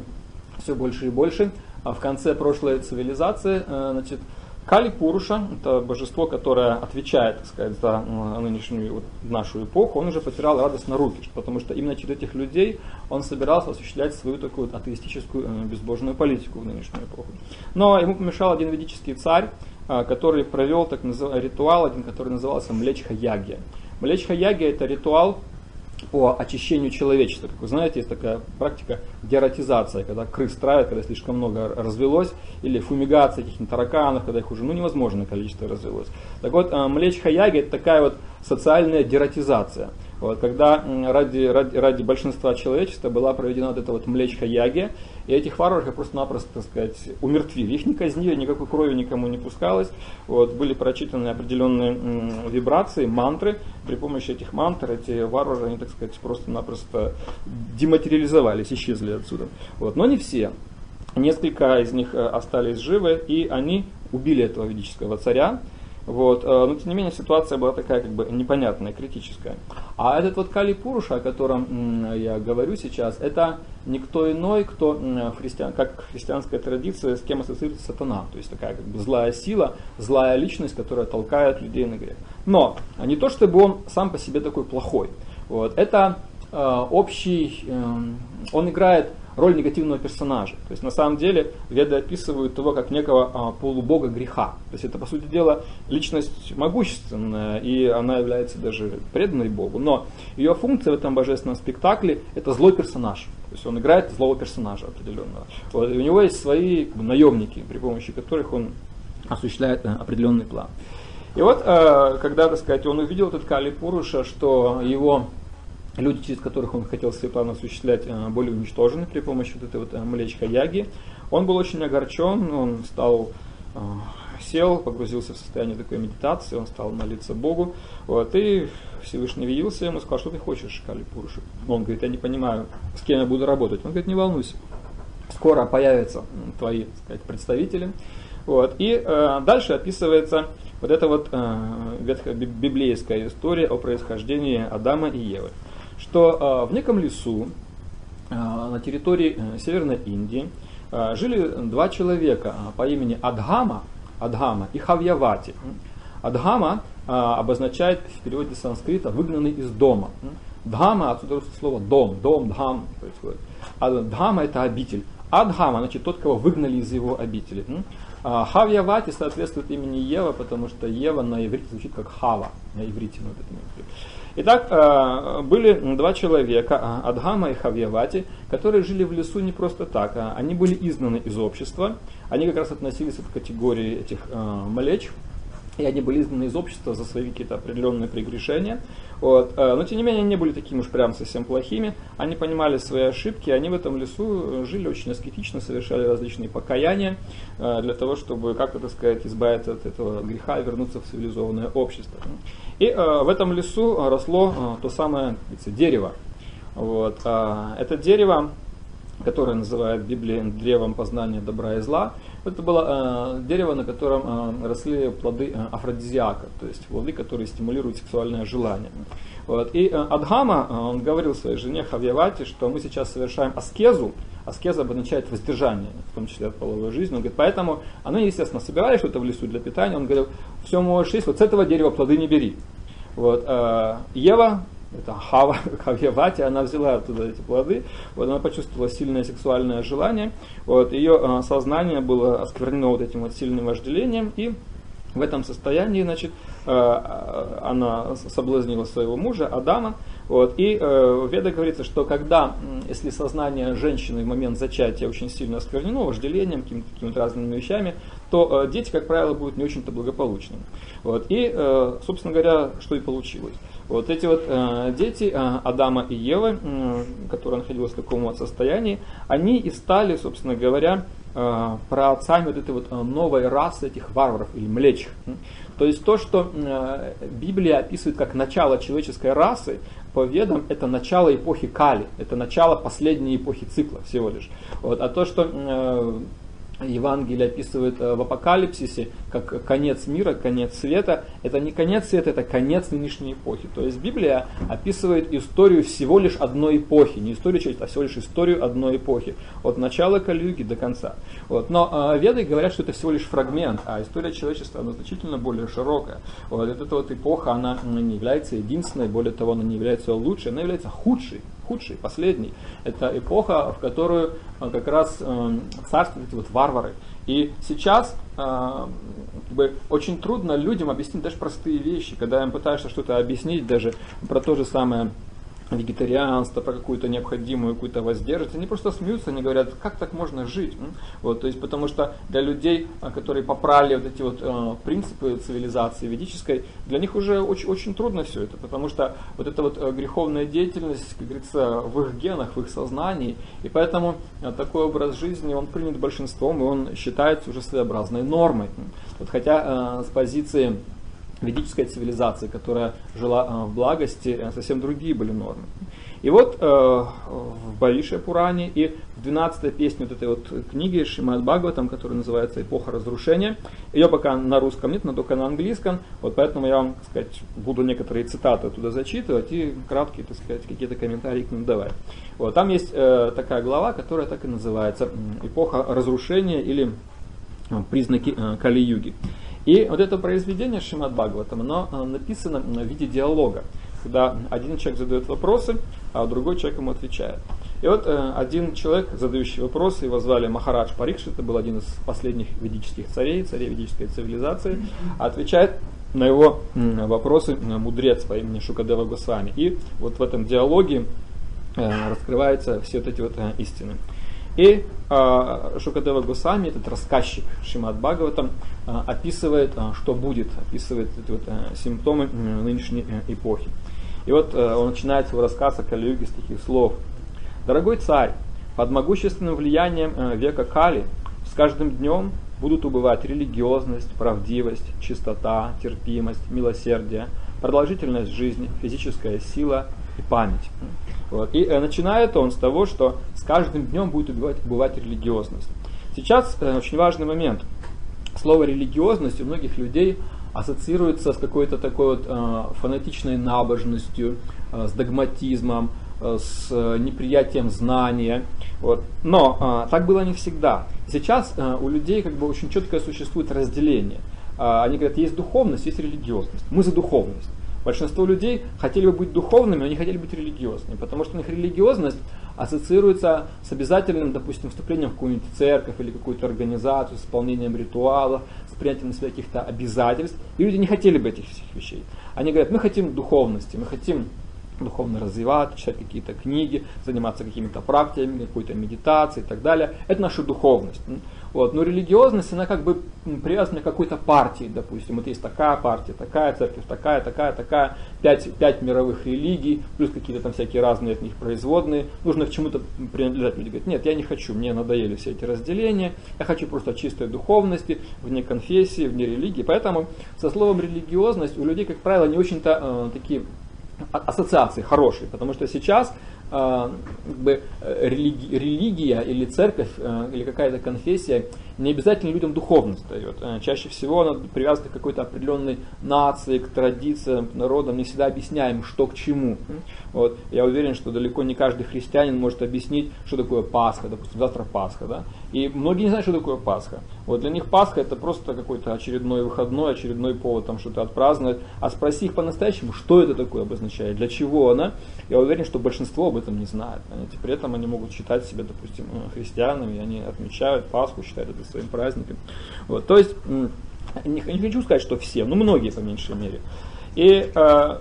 все больше и больше, а в конце прошлой цивилизации, значит, Кали Пуруша, это божество, которое отвечает, так сказать, за нынешнюю вот, нашу эпоху, он уже потерял радость на руки, потому что именно через этих людей он собирался осуществлять свою такую атеистическую э, безбожную политику в нынешнюю эпоху. Но ему помешал один ведический царь, э, который провел так называемый ритуал, один, который назывался Млечха Ягия. Млечха Ягия это ритуал, по очищению человечества. Как вы знаете, есть такая практика дератизация, когда крыс травят, когда слишком много развелось, или фумигация каких-нибудь тараканов, когда их уже ну, невозможное количество развелось. Так вот, э, млечь хаяги это такая вот социальная дератизация. Вот, когда ради, ради, ради большинства человечества была проведена вот эта вот млечка яги, и этих варваров просто-напросто, так сказать, умертвили. Их не казнили, никакой крови никому не пускалось. Вот, были прочитаны определенные м, вибрации, мантры. При помощи этих мантр эти варвары, они, так сказать, просто-напросто дематериализовались, исчезли отсюда. Вот, но не все. Несколько из них э, остались живы, и они убили этого ведического царя. Вот. Э, но тем не менее ситуация была такая как бы непонятная, критическая. А этот вот Кали Пуруша, о котором я говорю сейчас, это никто иной, кто христиан, как христианская традиция, с кем ассоциируется сатана. То есть такая как бы злая сила, злая личность, которая толкает людей на грех. Но не то, чтобы он сам по себе такой плохой. Вот. Это э, общий, э, он играет роль негативного персонажа. То есть на самом деле веды описывают его как некого а, полубога греха. То есть это по сути дела личность могущественная, и она является даже преданной Богу. Но ее функция в этом божественном спектакле это злой персонаж. То есть он играет злого персонажа определенного. Вот, у него есть свои как бы, наемники, при помощи которых он осуществляет а, определенный план. И вот, э, когда, так сказать, он увидел этот Кали Пуруша, что его люди, через которых он хотел свои планы осуществлять, э, были уничтожены при помощи вот этой вот э, млечка яги. Он был очень огорчен, он стал э, сел, погрузился в состояние такой медитации, он стал молиться Богу, вот, и Всевышний виделся ему, сказал, что ты хочешь, Кали Пуруши? Он говорит, я не понимаю, с кем я буду работать. Он говорит, не волнуйся, скоро появятся твои так сказать, представители. Вот. И э, дальше описывается вот эта вот э, библейская история о происхождении Адама и Евы что э, в неком лесу э, на территории э, Северной Индии жили два человека по имени Адхама, Адхама и Хавьявати. Адхама обозначает в переводе санскрита выгнанный из дома. Дхама, отсюда слово дом, дом, дхам происходит. А дхама это обитель. Адхама, значит тот, кого выгнали из его обители. Хавьявати соответствует имени Ева, потому что Ева на иврите звучит как Хава, на иврите. Ну, это Итак, э, были два человека, а, Адгама и Хавьявати, которые жили в лесу не просто так. А они были изгнаны из общества. Они как раз относились к категории этих э, млеч, и они были изгнаны из общества за свои какие-то определенные прегрешения. Вот. Э, но тем не менее они не были такими уж прям совсем плохими, они понимали свои ошибки, они в этом лесу жили очень аскетично, совершали различные покаяния э, для того, чтобы как-то, так сказать, избавиться от этого греха и вернуться в цивилизованное общество. И э, в этом лесу росло то самое дерево. Вот. Это дерево которое называют Библией древом познания добра и зла, это было э, дерево, на котором э, росли плоды э, афродизиака, то есть плоды, которые стимулируют сексуальное желание. Вот. И э, Адхама, э, он говорил своей жене Хавьявати, что мы сейчас совершаем аскезу, аскеза обозначает воздержание, в том числе от половой жизни. Он говорит, поэтому они, естественно, собирали что-то в лесу для питания, он говорил, все можешь есть, вот с этого дерева плоды не бери. Вот, э, Ева это Хава, Хавьявати, она взяла оттуда эти плоды, вот она почувствовала сильное сексуальное желание, вот, ее э, сознание было осквернено вот этим вот сильным вожделением, и в этом состоянии, значит, э, э, она соблазнила своего мужа Адама, вот, и в Ведах говорится, что когда, если сознание женщины в момент зачатия очень сильно осквернено вожделением, какими-то, какими разными вещами, то э, дети, как правило, будут не очень-то благополучными. Вот, и, э, собственно говоря, что и получилось. Вот эти вот э, дети Адама и Евы, которые находились в таком вот состоянии, они и стали, собственно говоря, праотцами вот этой вот новой расы этих варваров или млечих. То есть то, что Библия описывает как начало человеческой расы, по ведам это начало эпохи Кали, это начало последней эпохи цикла всего лишь. Вот. А то, что Евангелие описывает э, в Апокалипсисе как конец мира, конец света, это не конец света, это конец нынешней эпохи. То есть Библия описывает историю всего лишь одной эпохи, не историю человечества, а всего лишь историю одной эпохи, от начала Калюги до конца. Вот. Но э, веды говорят, что это всего лишь фрагмент, а история человечества она значительно более широкая. Вот эта вот эпоха, она не является единственной, более того, она не является лучшей, она является худшей худший, последний. Это эпоха, в которую э, как раз э, царствуют вот варвары. И сейчас э, как бы, очень трудно людям объяснить даже простые вещи, когда им пытаешься что-то объяснить даже про то же самое вегетарианство, про какую-то необходимую какую-то воздержанность, они просто смеются, они говорят, как так можно жить? Вот, то есть, потому что для людей, а, которые попрали вот эти вот э, принципы цивилизации ведической, для них уже очень, очень трудно все это, потому что вот эта вот э, греховная деятельность, как говорится, в их генах, в их сознании, и поэтому э, такой образ жизни, он принят большинством, и он считается уже своеобразной нормой. Вот, хотя э, с позиции ведической цивилизации, которая жила э, в благости, э, совсем другие были нормы. И вот э, в Балише Пуране и в 12 песне вот этой вот книги Шимад Бхагаватам, которая называется «Эпоха разрушения», ее пока на русском нет, но только на английском, вот поэтому я вам, так сказать, буду некоторые цитаты оттуда зачитывать и краткие, так сказать, какие-то комментарии к ним давать. Вот, там есть такая глава, которая так и называется «Эпоха разрушения» или «Признаки э, Кали-юги». И вот это произведение Шимат Бхагаватам, оно э, написано в виде диалога, когда один человек задает вопросы, а другой человек ему отвечает. И вот э, один человек, задающий вопросы, его звали Махарадж Парикш, это был один из последних ведических царей, царей ведической цивилизации, отвечает на его вопросы э, мудрец по имени Шукадева Госвами. И вот в этом диалоге раскрываются все вот эти вот истины. И э, Шукадева Гусами, этот рассказчик Шимат Бхагаватам, э, описывает, э, что будет, описывает эти вот, э, симптомы нынешней э, эпохи. И вот э, он начинает свой рассказ о Калиюге с таких слов. «Дорогой царь, под могущественным влиянием века Кали с каждым днем будут убывать религиозность, правдивость, чистота, терпимость, милосердие, продолжительность жизни, физическая сила и память. Вот. И э, начинает он с того, что с каждым днем будет убивать, убывать религиозность. Сейчас э, очень важный момент. Слово религиозность у многих людей ассоциируется с какой-то такой вот э, фанатичной набожностью, э, с догматизмом, э, с э, неприятием знания. Вот. Но э, так было не всегда. Сейчас э, у людей как бы очень четко существует разделение. Э, они говорят, есть духовность, есть религиозность. Мы за духовность. Большинство людей хотели бы быть духовными, но не хотели быть религиозными, потому что у них религиозность ассоциируется с обязательным, допустим, вступлением в какую-нибудь церковь или какую-то организацию, с исполнением ритуалов, с принятием на себя каких-то обязательств. И люди не хотели бы этих всех вещей. Они говорят, мы хотим духовности, мы хотим духовно развиваться, читать какие-то книги, заниматься какими-то практиками, какой-то медитацией и так далее. Это наша духовность. Вот. Но религиозность, она как бы привязана к какой-то партии, допустим. Вот есть такая партия, такая церковь, такая, такая, такая, пять, пять мировых религий, плюс какие-то там всякие разные от них производные. Нужно к чему-то принадлежать. Люди говорят, нет, я не хочу, мне надоели все эти разделения, я хочу просто чистой духовности, вне конфессии, вне религии. Поэтому со словом религиозность у людей, как правило, не очень-то э, такие ассоциации хорошие, потому что сейчас как бы, э, религи, религия или церковь э, или какая-то конфессия не обязательно людям духовность дает. Э, чаще всего она привязана к какой-то определенной нации, к традициям, к народам. Не всегда объясняем, что к чему. Вот. Я уверен, что далеко не каждый христианин может объяснить, что такое Пасха. Допустим, завтра Пасха. Да? И многие не знают, что такое Пасха. Вот для них Пасха это просто какой-то очередной выходной, очередной повод там что-то отпраздновать. А спроси их по-настоящему, что это такое обозначает, для чего она, я уверен, что большинство об этом не знает. При этом они могут считать себя, допустим, э, христианами, и они отмечают Пасху, считают это своим праздником. Вот, то есть, не, не хочу сказать, что все, но многие по меньшей мере. И э,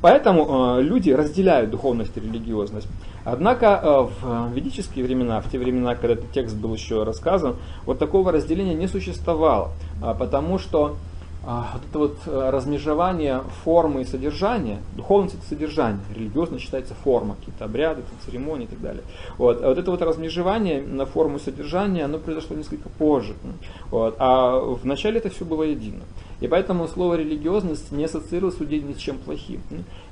поэтому э, люди разделяют духовность и религиозность. Однако э, в ведические времена, в те времена, когда этот текст был еще рассказан, вот такого разделения не существовало, потому что вот это вот э, размежевание формы и содержания, духовность это содержание, религиозно считается форма, какие-то обряды, церемонии и так далее. Вот. А вот это вот размежевание на форму и содержание, оно произошло несколько позже. Вот. А вначале это все было едино. И поэтому слово религиозность не ассоциировалось у людей ни с чем плохим.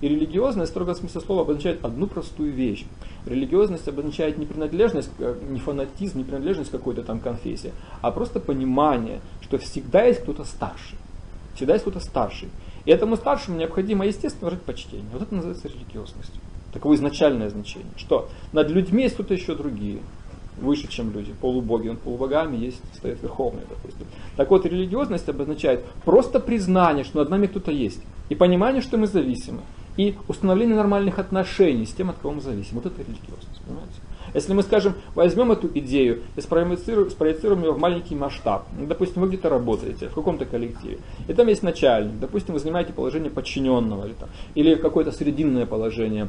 И религиозность, в строгом смысле слова, обозначает одну простую вещь. Религиозность обозначает не принадлежность, э, не фанатизм, не принадлежность какой-то там конфессии, а просто понимание, что всегда есть кто-то старший. Всегда есть кто-то старший. И этому старшему необходимо, естественно, выражать почтение. Вот это называется религиозностью. Таково изначальное значение. Что над людьми есть кто-то еще другие выше, чем люди, полубоги, он полубогами есть, стоит верховный, допустим. Так вот, религиозность обозначает просто признание, что над нами кто-то есть, и понимание, что мы зависимы, и установление нормальных отношений с тем, от кого мы зависим. Вот это религиозность, понимаете? Если мы, скажем, возьмем эту идею и спроецируем, спроецируем ее в маленький масштаб, ну, допустим, вы где-то работаете, в каком-то коллективе, и там есть начальник, допустим, вы занимаете положение подчиненного, или, там, или какое-то срединное положение,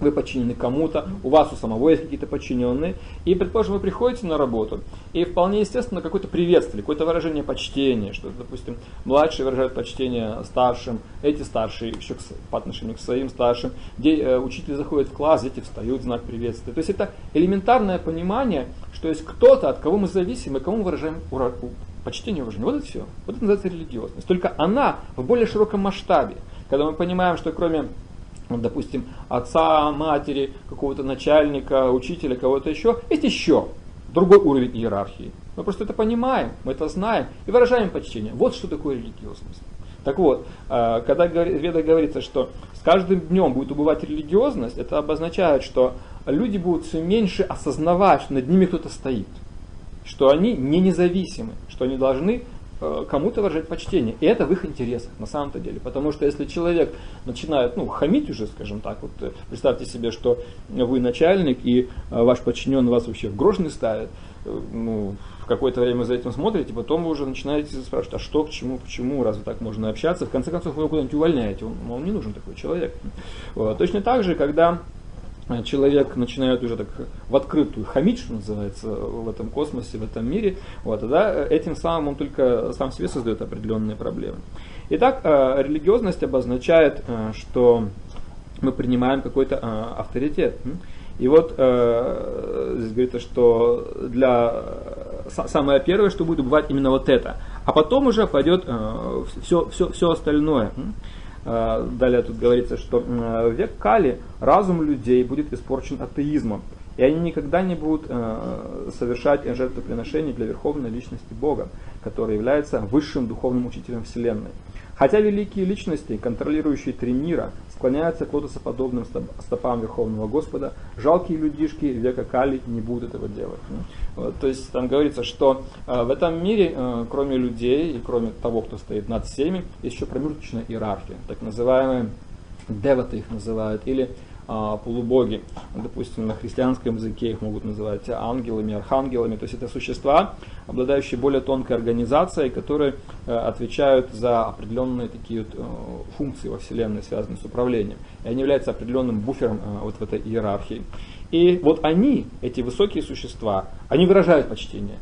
вы подчинены кому-то, у вас у самого есть какие-то подчиненные, и, предположим, вы приходите на работу, и вполне естественно какое-то приветствие, какое-то выражение почтения, что, допустим, младшие выражают почтение старшим, эти старшие еще к, по отношению к своим старшим, где э, учитель заходит в класс, дети встают в знак приветствия. То есть это элементарное понимание, что есть кто-то, от кого мы зависим, и кому мы выражаем ура, почтение и уважение. Вот это все. Вот это называется религиозность. Только она в более широком масштабе. Когда мы понимаем, что кроме допустим, отца, матери, какого-то начальника, учителя, кого-то еще, есть еще другой уровень иерархии. Мы просто это понимаем, мы это знаем и выражаем почтение. Вот что такое религиозность. Так вот, э, когда в Ведах говорится, что с каждым днем будет убывать религиозность, это обозначает, что люди будут все меньше осознавать, что над ними кто-то стоит, что они не независимы, что они должны кому-то выражать почтение. И это в их интересах на самом-то деле. Потому что если человек начинает ну, хамить уже, скажем так, вот э, представьте себе, что вы начальник и э, ваш подчиненный вас вообще в грош ставит, ну, в какое-то время за этим смотрите, потом вы уже начинаете спрашивать, а что, к чему, почему, разве так можно общаться. В конце концов, вы его куда-нибудь увольняете, он, он не нужен такой человек. Вот. Точно так же, когда человек начинает уже так в открытую хамить, что называется, в этом космосе, в этом мире, вот, тогда этим самым он только сам себе создает определенные проблемы. Итак, э, религиозность обозначает, э, что мы принимаем какой-то э, авторитет. И вот здесь говорится, что для самое первое, что будет бывать именно вот это, а потом уже пойдет все, все, все остальное. Э, далее тут говорится, что в век Кали разум людей будет испорчен атеизмом, и они никогда не будут э, совершать жертвоприношений для верховной личности Бога, который является высшим духовным учителем Вселенной. Хотя великие личности, контролирующие три мира, склоняются к лотосоподобным стопам Верховного Господа, жалкие людишки века Кали не будут этого делать. То есть там говорится, что э, в этом мире, э, кроме людей и кроме того, кто стоит над всеми, есть еще промежуточная иерархия, так называемые деваты их называют, или полубоги. Допустим, на христианском языке их могут называть ангелами, архангелами. То есть это существа, обладающие более тонкой организацией, которые э, отвечают за определенные такие вот, э, функции во Вселенной, связанные с управлением. И они являются определенным буфером э, вот в этой иерархии. И вот они, эти высокие существа, они выражают почтение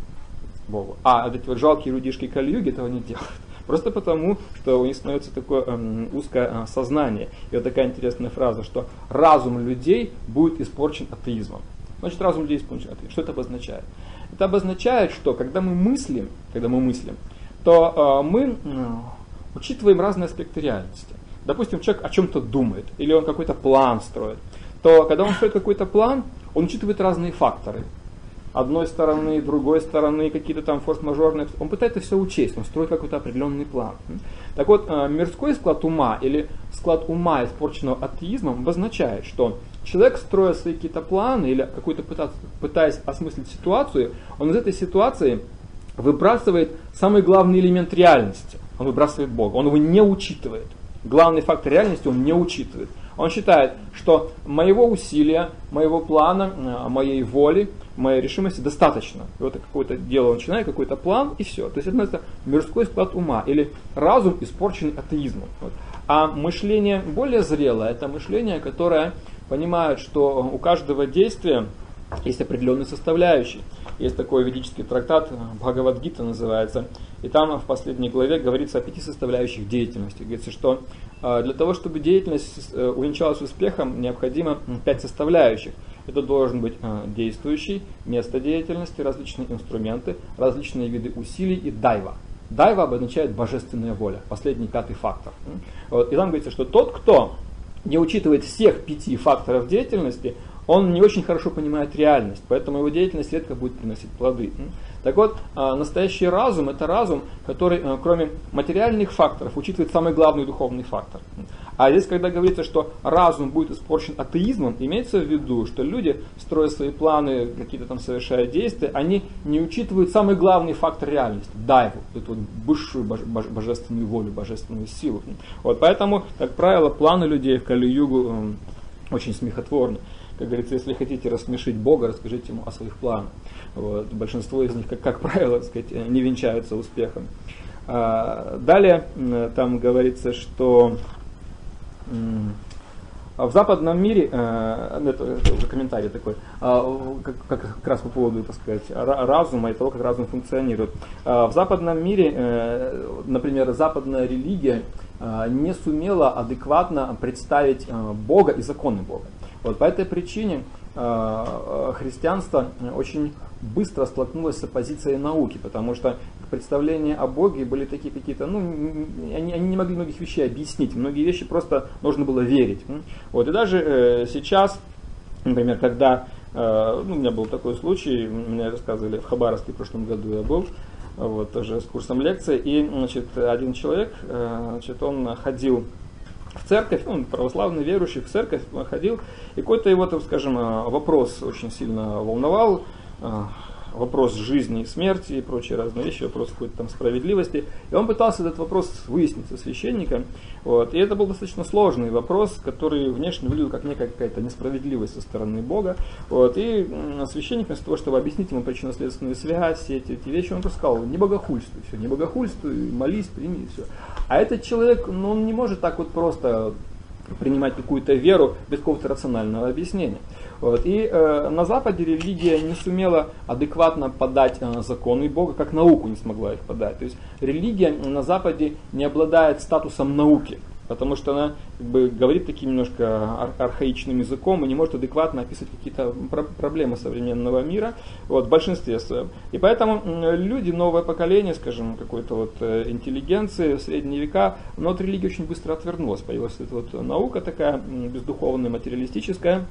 Богу. А вот эти вот жалкие людишки Кальюги этого не делают. Просто потому, что у них становится такое эм, узкое э, сознание. И вот такая интересная фраза, что разум людей будет испорчен атеизмом. Значит, разум людей испорчен атеизмом. Что это обозначает? Это обозначает, что когда мы мыслим, когда мы мыслим, то э, мы учитываем разные аспекты реальности. Допустим, человек о чем-то думает, или он какой-то план строит, то когда он строит какой-то план, он учитывает разные факторы одной стороны, другой стороны, какие-то там форс-мажорные. Он пытается все учесть, он строит какой-то определенный план. Так вот, э, мирской склад ума или склад ума, испорченного атеизмом, обозначает, что человек, строя свои какие-то планы или какую-то пытаясь осмыслить ситуацию, он из этой ситуации выбрасывает самый главный элемент реальности. Он выбрасывает Бога, он его не учитывает. Главный фактор реальности он не учитывает. Он считает, что моего усилия, моего плана, э, моей воли, моей решимости достаточно. И вот какое-то дело он начинает, какой-то план, и все. То есть это называется мирской склад ума, или разум, испорченный атеизмом. Вот. А мышление более зрелое, это мышление, которое понимает, что у каждого действия есть определенные составляющие. Есть такой ведический трактат, Бхагавадгита называется, и там в последней главе говорится о пяти составляющих деятельности. Говорится, что э, для того, чтобы деятельность э, увенчалась успехом, необходимо пять составляющих. Это должен быть э, действующий, место деятельности, различные инструменты, различные виды усилий и дайва. Дайва обозначает божественная воля, последний пятый фактор. И там говорится, что тот, кто не учитывает всех пяти факторов деятельности, он не очень хорошо понимает реальность, поэтому его деятельность редко будет приносить плоды. Так вот, а, настоящий разум – это разум, который, э, кроме материальных факторов, учитывает самый главный духовный фактор. А здесь, когда говорится, что разум будет испорчен атеизмом, имеется в виду, что люди, строя свои планы, какие-то там совершая действия, они не учитывают самый главный фактор реальности – дайву, эту вот высшую божественную волю, божественную силу. Вот поэтому, как правило, планы людей в Кали-Югу эм, очень смехотворны. Как говорится, если хотите рассмешить Бога, расскажите ему о своих планах. Вот. Большинство из них, как, как правило, сказать, не венчаются успехом. А, далее там говорится, что в западном мире, э, ну, это, это уже комментарий такой, а, как, как раз по поводу, так сказать, разума и того, как разум функционирует. А, в западном мире, э, например, западная религия э, не сумела адекватно представить Бога и законы Бога. Вот по этой причине христианство очень быстро столкнулось с оппозицией науки, потому что представления о Боге были такие какие-то, ну, они, они не могли многих вещей объяснить, многие вещи просто нужно было верить. Вот, и даже э, сейчас, например, когда, э, ну, у меня был такой случай, мне рассказывали в Хабаровске в прошлом году я был, вот, тоже с курсом лекции, и, значит, один человек, э, значит, он ходил в церковь, он православный верующий в церковь ходил, и какой-то его, так скажем, э, вопрос очень сильно волновал, вопрос жизни и смерти и прочие разные вещи, вопрос какой-то там справедливости. И он пытался этот вопрос выяснить со священником. Вот. И это был достаточно сложный вопрос, который внешне выглядел как некая какая-то несправедливость со стороны Бога. Вот. И священник вместо того, чтобы объяснить ему причинно-следственную связь, все эти, эти вещи, он просто сказал, не богохульствуй, все, не богохульствуй, молись, прими, и все. А этот человек, ну, он не может так вот просто принимать какую-то веру без какого-то рационального объяснения. Вот. И э, на Западе религия не сумела адекватно подать э, законы Бога, как науку не смогла их подать. То есть религия на Западе не обладает статусом науки потому что она как бы, говорит таким немножко ар- архаичным языком и не может адекватно описывать какие-то про- проблемы современного мира вот, в большинстве своем. И поэтому люди, новое поколение, скажем, какой-то вот э, интеллигенции в средние века, но от религии очень быстро отвернулась. Появилась эта вот наука такая бездуховная, материалистическая,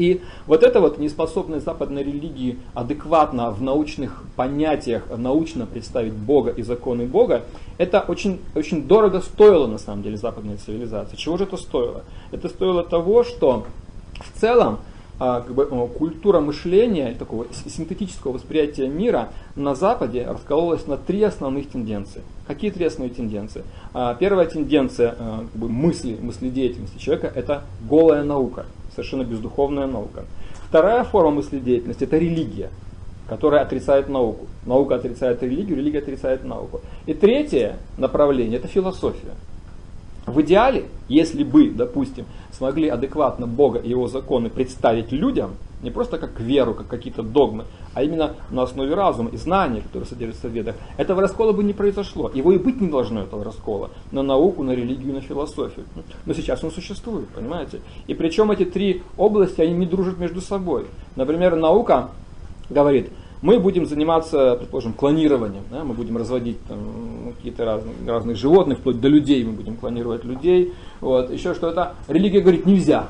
и вот эта вот неспособность западной религии адекватно в научных понятиях научно представить Бога и законы Бога, это очень, очень дорого стоило на самом деле западной цивилизации. Чего же это стоило? Это стоило того, что в целом а, как бы, культура мышления, такого синтетического восприятия мира на Западе раскололась на три основных тенденции. Какие три основные тенденции? А, первая тенденция а, как бы, мысли, мыследеятельности человека – это голая наука – совершенно бездуховная наука. Вторая форма мыследеятельности – это религия, которая отрицает науку. Наука отрицает религию, религия отрицает науку. И третье направление – это философия. В идеале, если бы, допустим, смогли адекватно Бога и его законы представить людям – не просто как веру, как какие-то догмы, а именно на основе разума и знаний, которые содержатся в ведах. Этого раскола бы не произошло. Его и быть не должно, этого раскола. На науку, на религию, на философию. Но сейчас он существует, понимаете? И причем эти три области, они не дружат между собой. Например, наука говорит, мы будем заниматься, предположим, клонированием, да, мы будем разводить там, какие-то разные, разных животных, вплоть до людей мы будем клонировать людей, вот, еще что-то. Религия говорит, нельзя,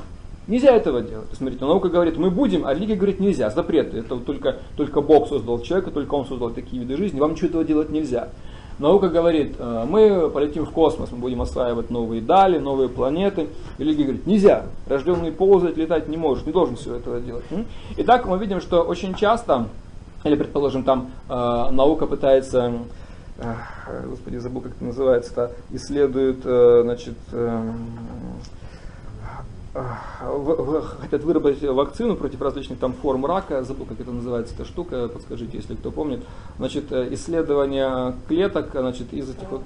Нельзя этого делать. Смотрите, наука говорит, мы будем, а религия говорит, нельзя. Запрет. Это только, только Бог создал человека, только Он создал такие виды жизни, вам ничего этого делать нельзя. Наука говорит, «Э, мы полетим в космос, мы будем осваивать новые дали, новые планеты. Религия говорит, нельзя, рожденный ползать, летать не может, не должен все этого делать. Итак, мы видим, что очень часто, или предположим, там э, наука пытается э, господи, забыл, как это называется, исследует, значит, хотят выработать вакцину против различных там форм рака, забыл, как это называется эта штука, подскажите, если кто помнит. Значит, э, исследование клеток, значит, из этих вот...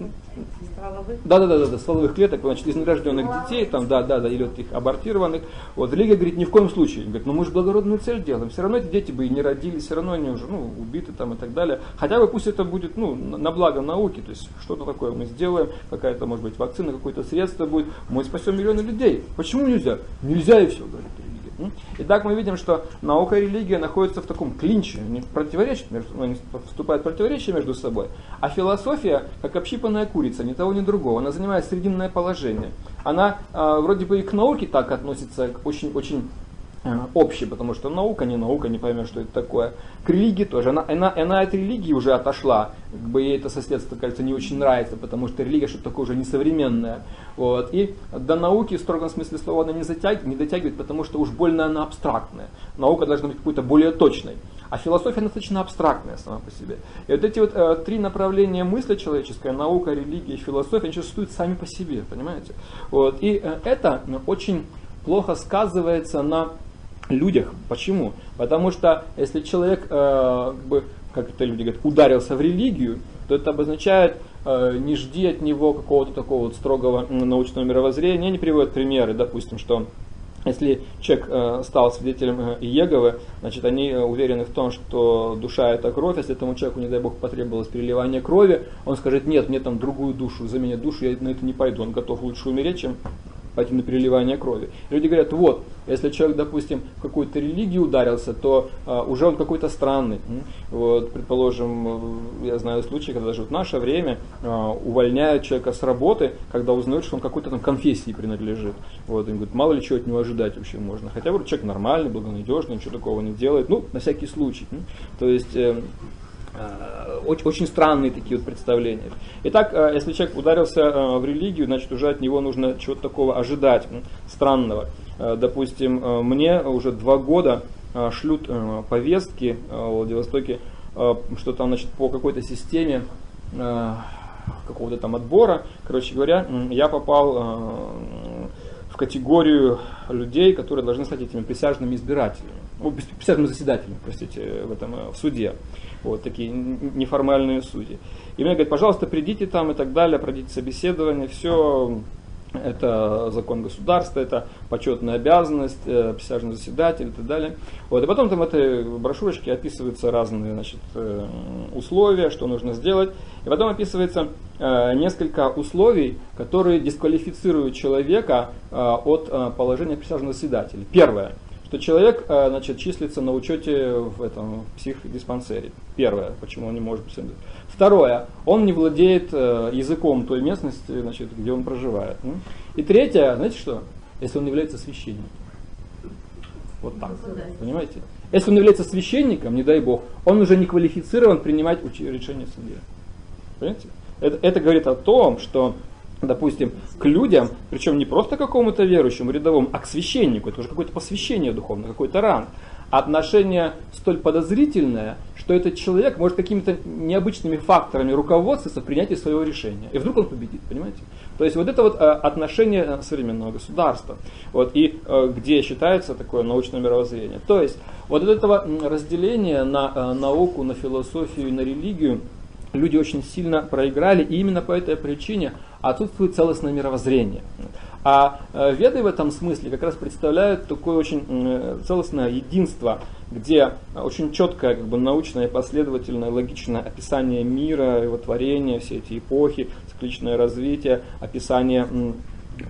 Стволовых? Да, да, да, да, стволовых клеток, значит, из нерожденных детей, там, да, да, да, или вот их абортированных. Вот, Лига говорит, ни в коем случае. Говорит, ну мы же благородную цель делаем, все равно эти дети бы и не родились, все равно они уже, ну, убиты там и так далее. Хотя бы пусть это будет, ну, на благо науки, то есть что-то такое мы сделаем, какая-то, может быть, вакцина, какое-то средство будет, мы спасем миллионы людей. Почему нельзя? Нельзя и все, говорит религия. Итак, мы видим, что наука и религия находятся в таком клинче, они противоречат, они вступают в противоречие между собой. А философия, как общипанная курица, ни того, ни другого, она занимает срединное положение. Она э, вроде бы и к науке так относится, очень-очень Э, общий, потому что наука, не наука, не поймешь, что это такое. К религии тоже. Она, она, она от религии уже отошла. Как бы ей это соседство, кажется, не очень нравится, потому что религия что-то такое уже несовременное. Вот. И до науки в строгом смысле слова она не, затягивает, не дотягивает, потому что уж больно она абстрактная. Наука должна быть какой-то более точной. А философия достаточно абстрактная сама по себе. И вот эти вот э, три направления мысли человеческой, наука, религия философия, они существуют сами по себе, понимаете? Вот. И э, это очень плохо сказывается на людях. Почему? Потому что если человек, э, как, бы, как это люди говорят, ударился в религию, то это обозначает, э, не жди от него какого-то такого вот строгого научного мировоззрения. Они приводят примеры, допустим, что если человек э, стал свидетелем э, Иеговы, значит, они э, уверены в том, что душа это кровь. Если этому человеку, не дай бог, потребовалось переливание крови, он скажет, нет, мне там другую душу, заменят душу, я на это не пойду. Он готов лучше умереть, чем пойти на переливание крови. Люди говорят, вот, если человек, допустим, в какую-то религию ударился, то а, уже он какой-то странный. Вот, предположим, э, я знаю случаи, когда даже в наше время а, увольняют человека с работы, когда узнают, что он какой-то там конфессии принадлежит. Вот, им говорят, мало ли чего от него ожидать вообще можно. Хотя вроде человек нормальный, благонадежный, ничего такого не делает. Ну, на всякий случай. То есть Э, очень, очень странные такие вот представления. Итак, э, если человек ударился э, в религию, значит уже от него нужно чего-то такого ожидать, странного. Допустим, мне уже два года шлют повестки в Владивостоке, что там значит, по какой-то системе какого-то там отбора, короче говоря, я попал в категорию людей, которые должны стать этими присяжными избирателями, ну, присяжными заседателями, простите, в этом в суде вот такие неформальные судьи. И мне говорят, пожалуйста, придите там и так далее, пройдите собеседование, все, это закон государства, это почетная обязанность, э, присяжный заседатель и так далее. Вот, и потом там в этой брошюрочке описываются разные значит, э, условия, что нужно сделать. И потом описывается э, несколько условий, которые дисквалифицируют человека от положения присяжного заседателя. Первое – что человек э, значит, числится на учете в этом психдиспансере. Первое, почему он не может претендовать. Второе, он не владеет э, языком той местности, значит, где он проживает. И третье, знаете что? Если он является священником. Вот так. Понимаете? Если он является священником, не дай бог, он уже не квалифицирован принимать решение судьи. Понимаете? Это, это говорит о том, что допустим, к людям, причем не просто какому-то верующему рядовому, а к священнику, это уже какое-то посвящение духовное, какой-то ранг. Отношение столь подозрительное, что этот человек может какими-то необычными факторами руководствоваться в принятии своего решения. И вдруг он победит, понимаете? То есть вот это вот э, отношение э, современного государства, вот, и э, где считается такое научное мировоззрение. То есть вот от этого разделения на науку, на философию и на религию люди очень сильно проиграли, и именно по этой причине отсутствует целостное мировоззрение. А э, веды в этом смысле как раз представляют такое очень целостное единство, где очень четкое как бы, научное, последовательное, логичное описание мира, его творения, все эти эпохи, цикличное развитие, описание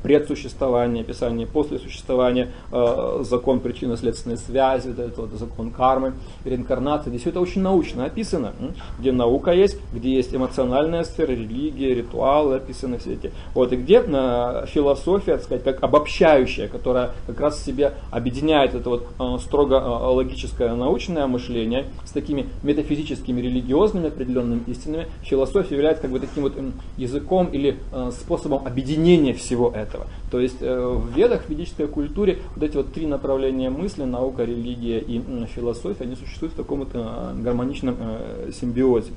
предсуществование, описание после существования, э, закон причинно-следственной связи, вот этот вот закон кармы, реинкарнации. Здесь все это очень научно описано, где наука есть, где есть эмоциональная сфера, религия, ритуалы описаны все эти. Вот, и где э, философия, так сказать, как обобщающая, которая как раз в себе объединяет это вот э, строго э, логическое научное мышление с такими метафизическими, религиозными определенными истинами. Философия является как бы таким вот языком или э, способом объединения всего этого. То есть э, в ведах, в ведической культуре вот эти вот три направления мысли, наука, религия и философия, они существуют в таком вот э, гармоничном э, симбиозе.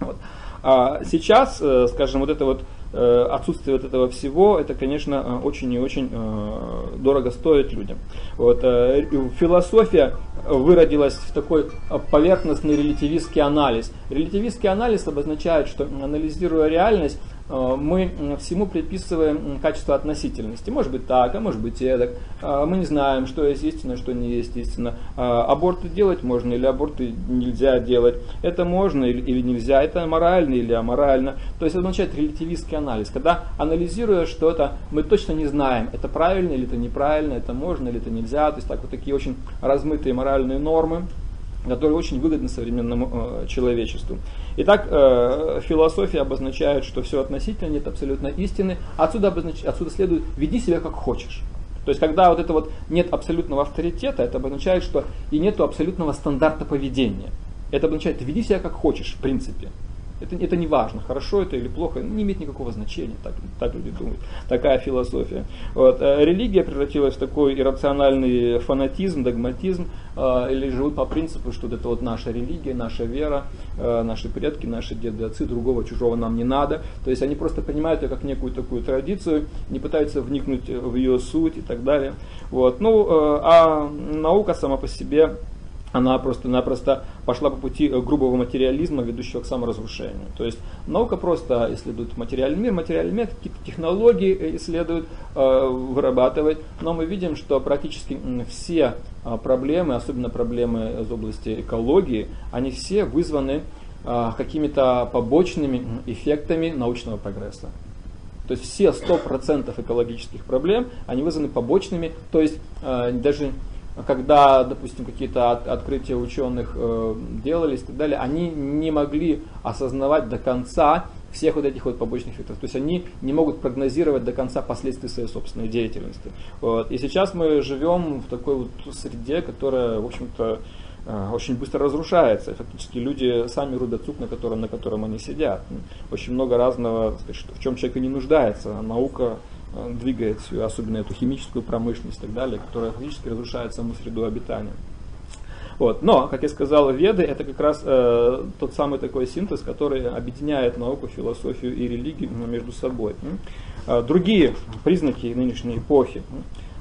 Вот. А сейчас, скажем, вот это вот отсутствие вот этого всего, это, конечно, очень и очень дорого стоит людям. Вот. Философия выродилась в такой поверхностный релятивистский анализ. Релятивистский анализ обозначает, что анализируя реальность, мы всему приписываем качество относительности. Может быть так, а может быть эдак. Э, мы не знаем, что есть истина, что не есть истина. Э, аборты делать можно или аборты нельзя делать. Это можно или, нельзя. Это морально или аморально. То есть это означает релятивистский анализ. Когда анализируя что-то, мы точно не знаем, это правильно или это неправильно, это можно или это нельзя. То есть так вот такие очень размытые моральные нормы которые очень выгодны современному э, человечеству. Итак, э, философия обозначает, что все относительно, нет абсолютно истины. Отсюда, обознач... Отсюда следует «веди себя как хочешь». То есть, когда вот это вот нет абсолютного авторитета, это обозначает, что и нет абсолютного стандарта поведения. Это обозначает, веди себя как хочешь, в принципе. Это, это не важно, хорошо это или плохо, не имеет никакого значения, так, так люди думают. Такая философия. Вот. Э, религия превратилась в такой иррациональный фанатизм, догматизм, э, или живут по принципу, что это вот наша религия, наша вера, э, наши предки, наши деды, отцы, другого чужого нам не надо. То есть они просто понимают ее как некую такую традицию, не пытаются вникнуть в ее суть и так далее. Вот. Ну, а наука сама по себе она просто-напросто пошла по пути э, грубого материализма, ведущего к саморазрушению. То есть наука просто исследует материальный мир, материальный мир, какие-то технологии э, исследует, э, вырабатывает, но мы видим, что практически все проблемы, особенно проблемы из области экологии, они все вызваны какими-то побочными эффектами научного прогресса. То есть все 100% экологических проблем, они вызваны побочными, то есть даже когда, допустим, какие-то от, открытия ученых э, делались и так далее, они не могли осознавать до конца всех вот этих вот побочных эффектов. То есть они не могут прогнозировать до конца последствий своей собственной деятельности. Вот. И сейчас мы живем в такой вот среде, которая, в общем-то, э, очень быстро разрушается. Фактически люди сами рубят сук, на котором, на котором они сидят. Очень много разного, в чем человек и не нуждается. Наука двигает всю, особенно эту химическую промышленность и так далее, которая фактически разрушает саму среду обитания. Вот. Но, как я сказал, веды это как раз э, тот самый такой синтез, который объединяет науку, философию и религию между собой. Э, другие признаки нынешней эпохи,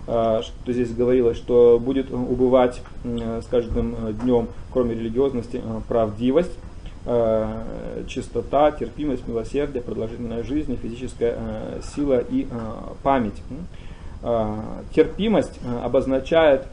э, что здесь говорилось, что будет убывать э, с каждым днем, кроме религиозности, э, правдивость, Э, чистота, терпимость, милосердие, продолжительная жизнь, физическая э, сила и э, память. Терпимость обозначает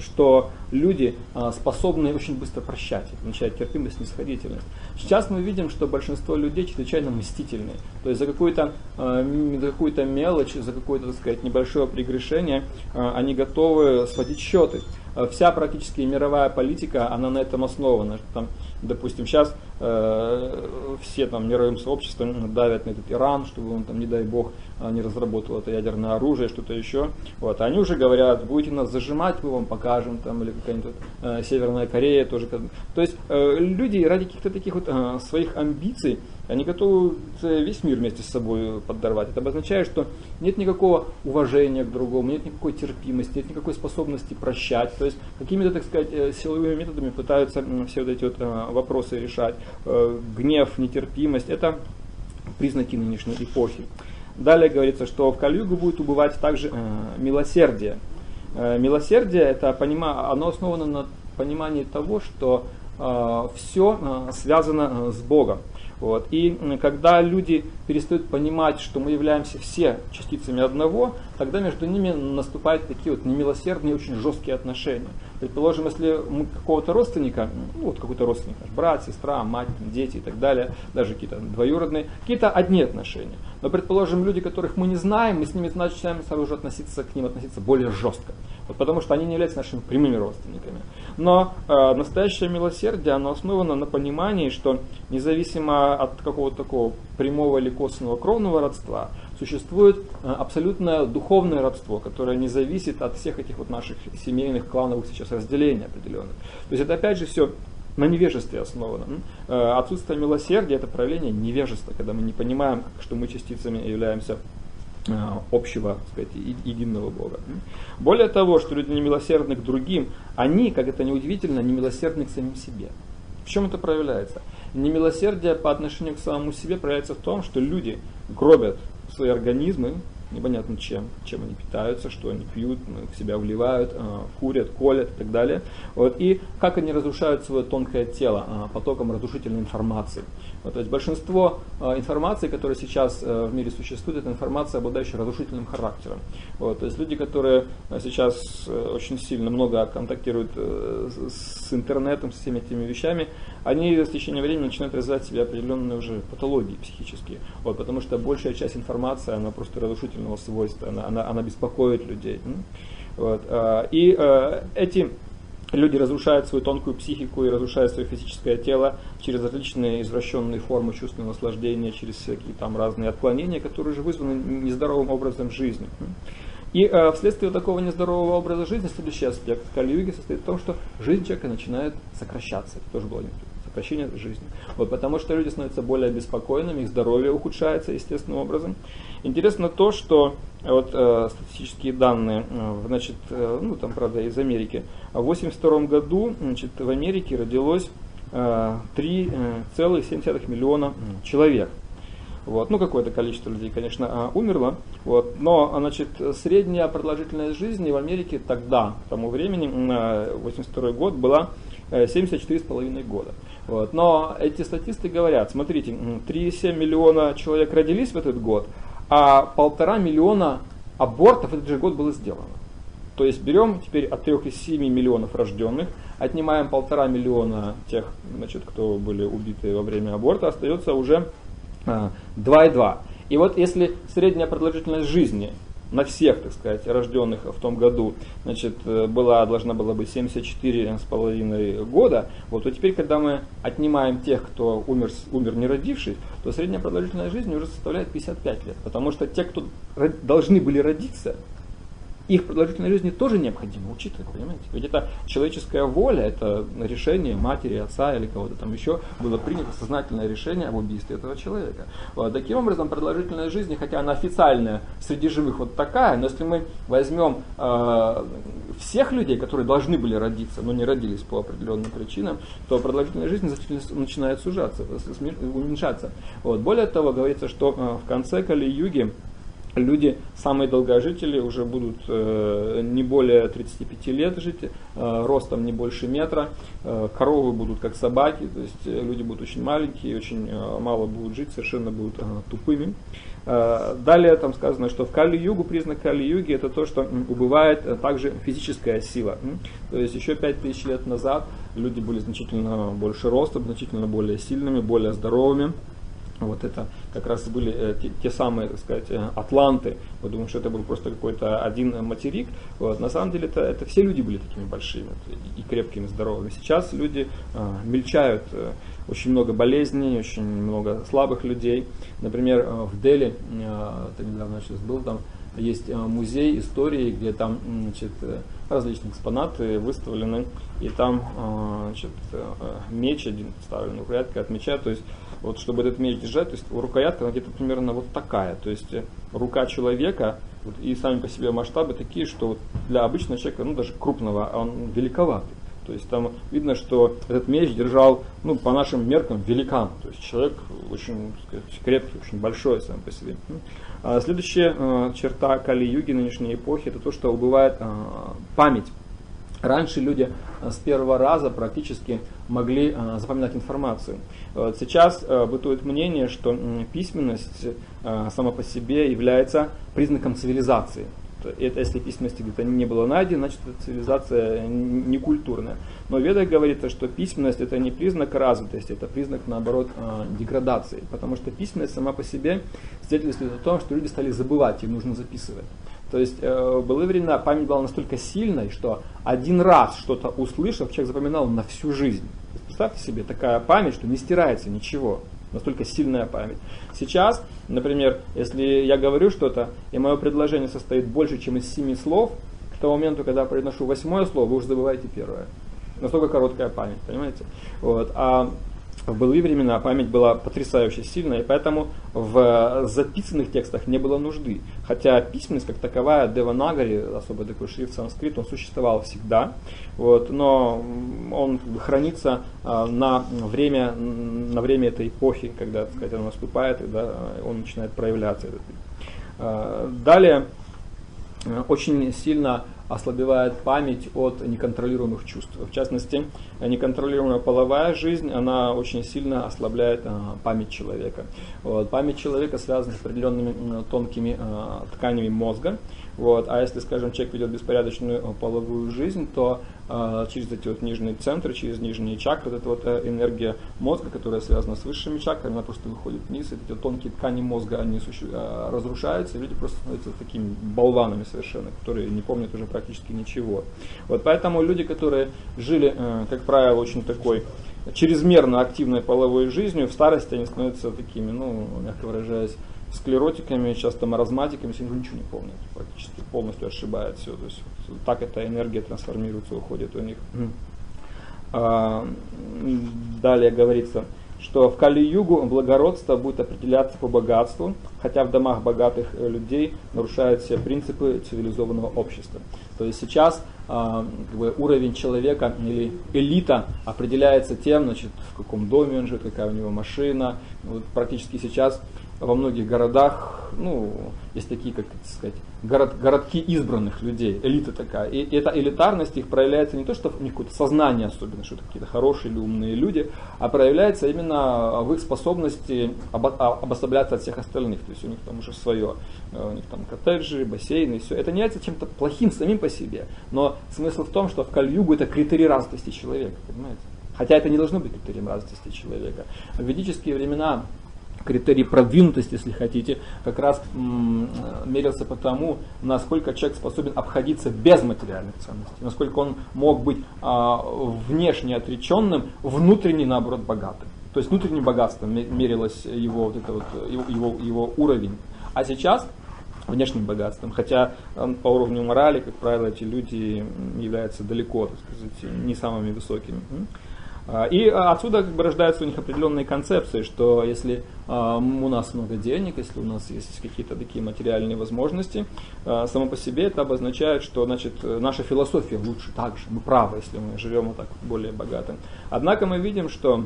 что люди способны очень быстро прощать, означает терпимость, снисходительность. Сейчас мы видим, что большинство людей чрезвычайно мстительные. То есть за какую-то за какую-то мелочь, за какое-то, сказать, небольшое прегрешение они готовы сводить счеты. Э, вся практически мировая политика, она на этом основана. Там, допустим, сейчас э, все там мировым сообществом давят на этот Иран, чтобы он там, не дай бог, э, не разработал это ядерное оружие, что-то еще. Вот. Они уже говорят, будете нас зажимать, мы вам покажем, там, или какая-нибудь э, Северная Корея тоже. То есть э, люди ради каких-то таких вот э, своих амбиций, они готовы весь мир вместе с собой подорвать. Это обозначает, что нет никакого уважения к другому, нет никакой терпимости, нет никакой способности прощать. То есть какими-то, так сказать, э, силовыми методами пытаются все вот эти вот э, вопросы решать. Э, гнев, нетерпимость – это признаки нынешней эпохи. Далее говорится, что в Кальюгу будет убывать также милосердие. Милосердие это понима, оно основано на понимании того, что все связано с Богом. Вот. И когда люди перестают понимать, что мы являемся все частицами одного, тогда между ними наступают такие вот немилосердные, очень жесткие отношения. Предположим, если мы какого-то родственника, ну вот какой-то родственник, наш брат, сестра, мать, дети и так далее, даже какие-то двоюродные, какие-то одни отношения. Но, предположим, люди, которых мы не знаем, мы с ними начинаем сразу же относиться к ним относиться более жестко. Вот потому что они не являются нашими прямыми родственниками. Но э, настоящее милосердие, оно основано на понимании, что независимо от какого-то такого прямого или косвенного кровного родства, существует э, абсолютное духовное родство, которое не зависит от всех этих вот наших семейных, клановых сейчас разделений определенных. То есть это опять же все на невежестве основано. Э, отсутствие милосердия это проявление невежества, когда мы не понимаем, что мы частицами являемся общего, так сказать, единого Бога. Более того, что люди не милосердны к другим, они, как это неудивительно, не милосердны к самим себе. В чем это проявляется? Немилосердие по отношению к самому себе проявляется в том, что люди гробят свои организмы, непонятно чем, чем они питаются, что они пьют, в себя вливают, а, курят, колят и так далее. Вот, и как они разрушают свое тонкое тело а, потоком разрушительной информации. Вот, то есть большинство а, информации, которая сейчас э, в мире существует, это информация, обладающая разрушительным характером. Вот, то есть люди, которые сейчас э, очень сильно много контактируют э, с интернетом, с всеми этими вещами, они с течением времени начинают развивать в себе определенные уже патологии психические. Вот, потому что большая часть информации, она просто разрушительного свойства, она, она, она беспокоит людей. Вот, и эти люди разрушают свою тонкую психику и разрушают свое физическое тело через различные извращенные формы чувственного наслаждения, через всякие там разные отклонения, которые уже вызваны нездоровым образом жизни. И э, вследствие такого нездорового образа жизни следующий аспект Кали-юги состоит в том, что жизнь человека начинает сокращаться. Это тоже было сокращение жизни. Вот, потому что люди становятся более беспокойными, их здоровье ухудшается естественным образом. Интересно то, что э, вот, э, статистические данные, э, значит, э, ну там, правда, из Америки. В 1982 году значит, в Америке родилось э, 3,7 миллиона человек. Вот. Ну, какое-то количество людей, конечно, умерло. Вот. Но, значит, средняя продолжительность жизни в Америке тогда, к тому времени, 82 год, была 74,5 года. Вот. Но эти статисты говорят, смотрите, 3,7 миллиона человек родились в этот год, а полтора миллиона абортов в этот же год было сделано. То есть берем теперь от 3,7 миллионов рожденных, отнимаем полтора миллиона тех, значит, кто были убиты во время аборта, остается уже 2,2. А, И вот если средняя продолжительность жизни на всех, так сказать, рожденных в том году, значит, э, была, должна была быть 74,5 года, вот, то теперь, когда мы отнимаем тех, кто умер, умер не родившись, то средняя продолжительность жизни уже составляет 55 лет, потому что те, кто должны были родиться, их продолжительной жизни тоже необходимо учитывать, понимаете? Ведь это человеческая воля, это решение матери, отца или кого-то там еще, было принято сознательное решение об убийстве этого человека. Вот. Таким образом, продолжительность жизни, хотя она официальная среди живых вот такая, но если мы возьмем э, всех людей, которые должны были родиться, но не родились по определенным причинам, то продолжительность жизни начинает сужаться, уменьшаться. Вот. Более того, говорится, что э, в конце Кали-юги люди, самые долгожители, уже будут э, не более 35 лет жить, э, ростом не больше метра, э, коровы будут как собаки, то есть э, люди будут очень маленькие, очень э, мало будут жить, совершенно будут э, тупыми. Далее там сказано, что в Кали-югу, признак Кали-юги, это то, что убывает также физическая сила. То есть еще 5000 лет назад люди были значительно больше ростом, значительно более сильными, более здоровыми. Вот это как раз были э, те, те самые, так сказать, э, атланты. Мы думаем, что это был просто какой-то один материк. Вот. На самом деле это, это все люди были такими большими и, крепкими, здоровыми. Сейчас люди э, мельчают, э, очень много болезней, очень много слабых людей. Например, в Дели, э, ты недавно сейчас был там, есть музей истории, где там значит, различные экспонаты выставлены, и там значит, меч один вставлен рукоятка от меча, то есть вот чтобы этот меч держать, то есть рукоятка где-то примерно вот такая, то есть э, рука человека вот, и сами по себе масштабы такие, что вот для обычного человека, ну даже крупного, он великоватый. То есть там видно, что этот меч держал, ну, по нашим меркам, великан. То есть человек очень сказать, крепкий, очень большой сам по себе. А следующая э, черта Кали-юги нынешней эпохи, это то, что убывает э, память. Раньше люди э, с первого раза практически могли э, запоминать информацию. Сейчас э, бытует мнение, что письменность сама по себе является признаком цивилизации. Это, если письменности где-то не было найдено, значит цивилизация не культурная. Но Веда говорит, что письменность это не признак развитости, это признак наоборот деградации. Потому что письменность сама по себе свидетельствует о том, что люди стали забывать, им нужно записывать. То есть э, в былые времена память была настолько сильной, что один раз что-то услышав, человек запоминал на всю жизнь. Представьте себе, такая память, что не стирается ничего. Настолько сильная память. Сейчас, например, если я говорю что-то, и мое предложение состоит больше, чем из семи слов, к тому моменту, когда я произношу восьмое слово, вы уже забываете первое. Настолько короткая память, понимаете? Вот. А в былые времена память была потрясающе сильная, и поэтому в записанных текстах не было нужды. Хотя письменность как таковая, Деванагари, особо такой шрифт санскрит, он существовал всегда, вот, но он хранится а, на, время, на время этой эпохи, когда так сказать, он наступает, когда он начинает проявляться. А, далее очень сильно ослабевает память от неконтролируемых чувств. В частности, неконтролируемая половая жизнь, она очень сильно ослабляет а, память человека. Память человека связана с определенными тонкими а, тканями мозга. Вот. А если, скажем, человек ведет беспорядочную а, половую жизнь, то э, через эти вот нижние центры, через нижние чакры, вот эта вот э, энергия мозга, которая связана с высшими чакрами, она просто выходит вниз, эти вот тонкие ткани мозга, они э, разрушаются, и люди просто становятся такими болванами совершенно, которые не помнят уже практически ничего. Вот поэтому люди, которые жили, э, как правило, очень такой чрезмерно активной половой жизнью, в старости они становятся такими, ну, мягко выражаясь, склеротиками, часто маразматиками, они ничего не помнят, практически полностью ошибают все. То есть вот, так эта энергия трансформируется, уходит у них. А, далее говорится, что в Кали-Югу благородство будет определяться по богатству, хотя в домах богатых э, людей нарушают все принципы цивилизованного общества. То есть сейчас а, как бы, уровень человека или элита определяется тем, значит, в каком доме он живет, какая у него машина. Вот практически сейчас во многих городах, ну, есть такие, как это сказать, город, городки избранных людей, элита такая. И, и эта элитарность их проявляется не то, что в них какое-то сознание особенно, что это какие-то хорошие или умные люди, а проявляется именно в их способности обо, а, обособляться от всех остальных. То есть у них там уже свое, э, у них там коттеджи, бассейны и все. Это не является чем-то плохим самим по себе, но смысл в том, что в Кальюгу это критерий развитости человека, понимаете? Хотя это не должно быть критерием развитости человека. В ведические времена критерий продвинутости, если хотите, как раз м, мерился по тому, насколько человек способен обходиться без материальных ценностей, насколько он мог быть а, внешне отреченным, внутренне, наоборот, богатым. То есть внутренним богатством мерилось его, вот это вот, его, его уровень. А сейчас внешним богатством. Хотя по уровню морали, как правило, эти люди являются далеко, так сказать, не самыми высокими. А, и отсюда как бы рождаются у них определенные концепции, что если а, у нас много денег, если у нас есть какие-то такие материальные возможности, а, само по себе это обозначает, что значит, наша философия лучше также, мы правы, если мы живем вот так более богато. Однако мы видим, что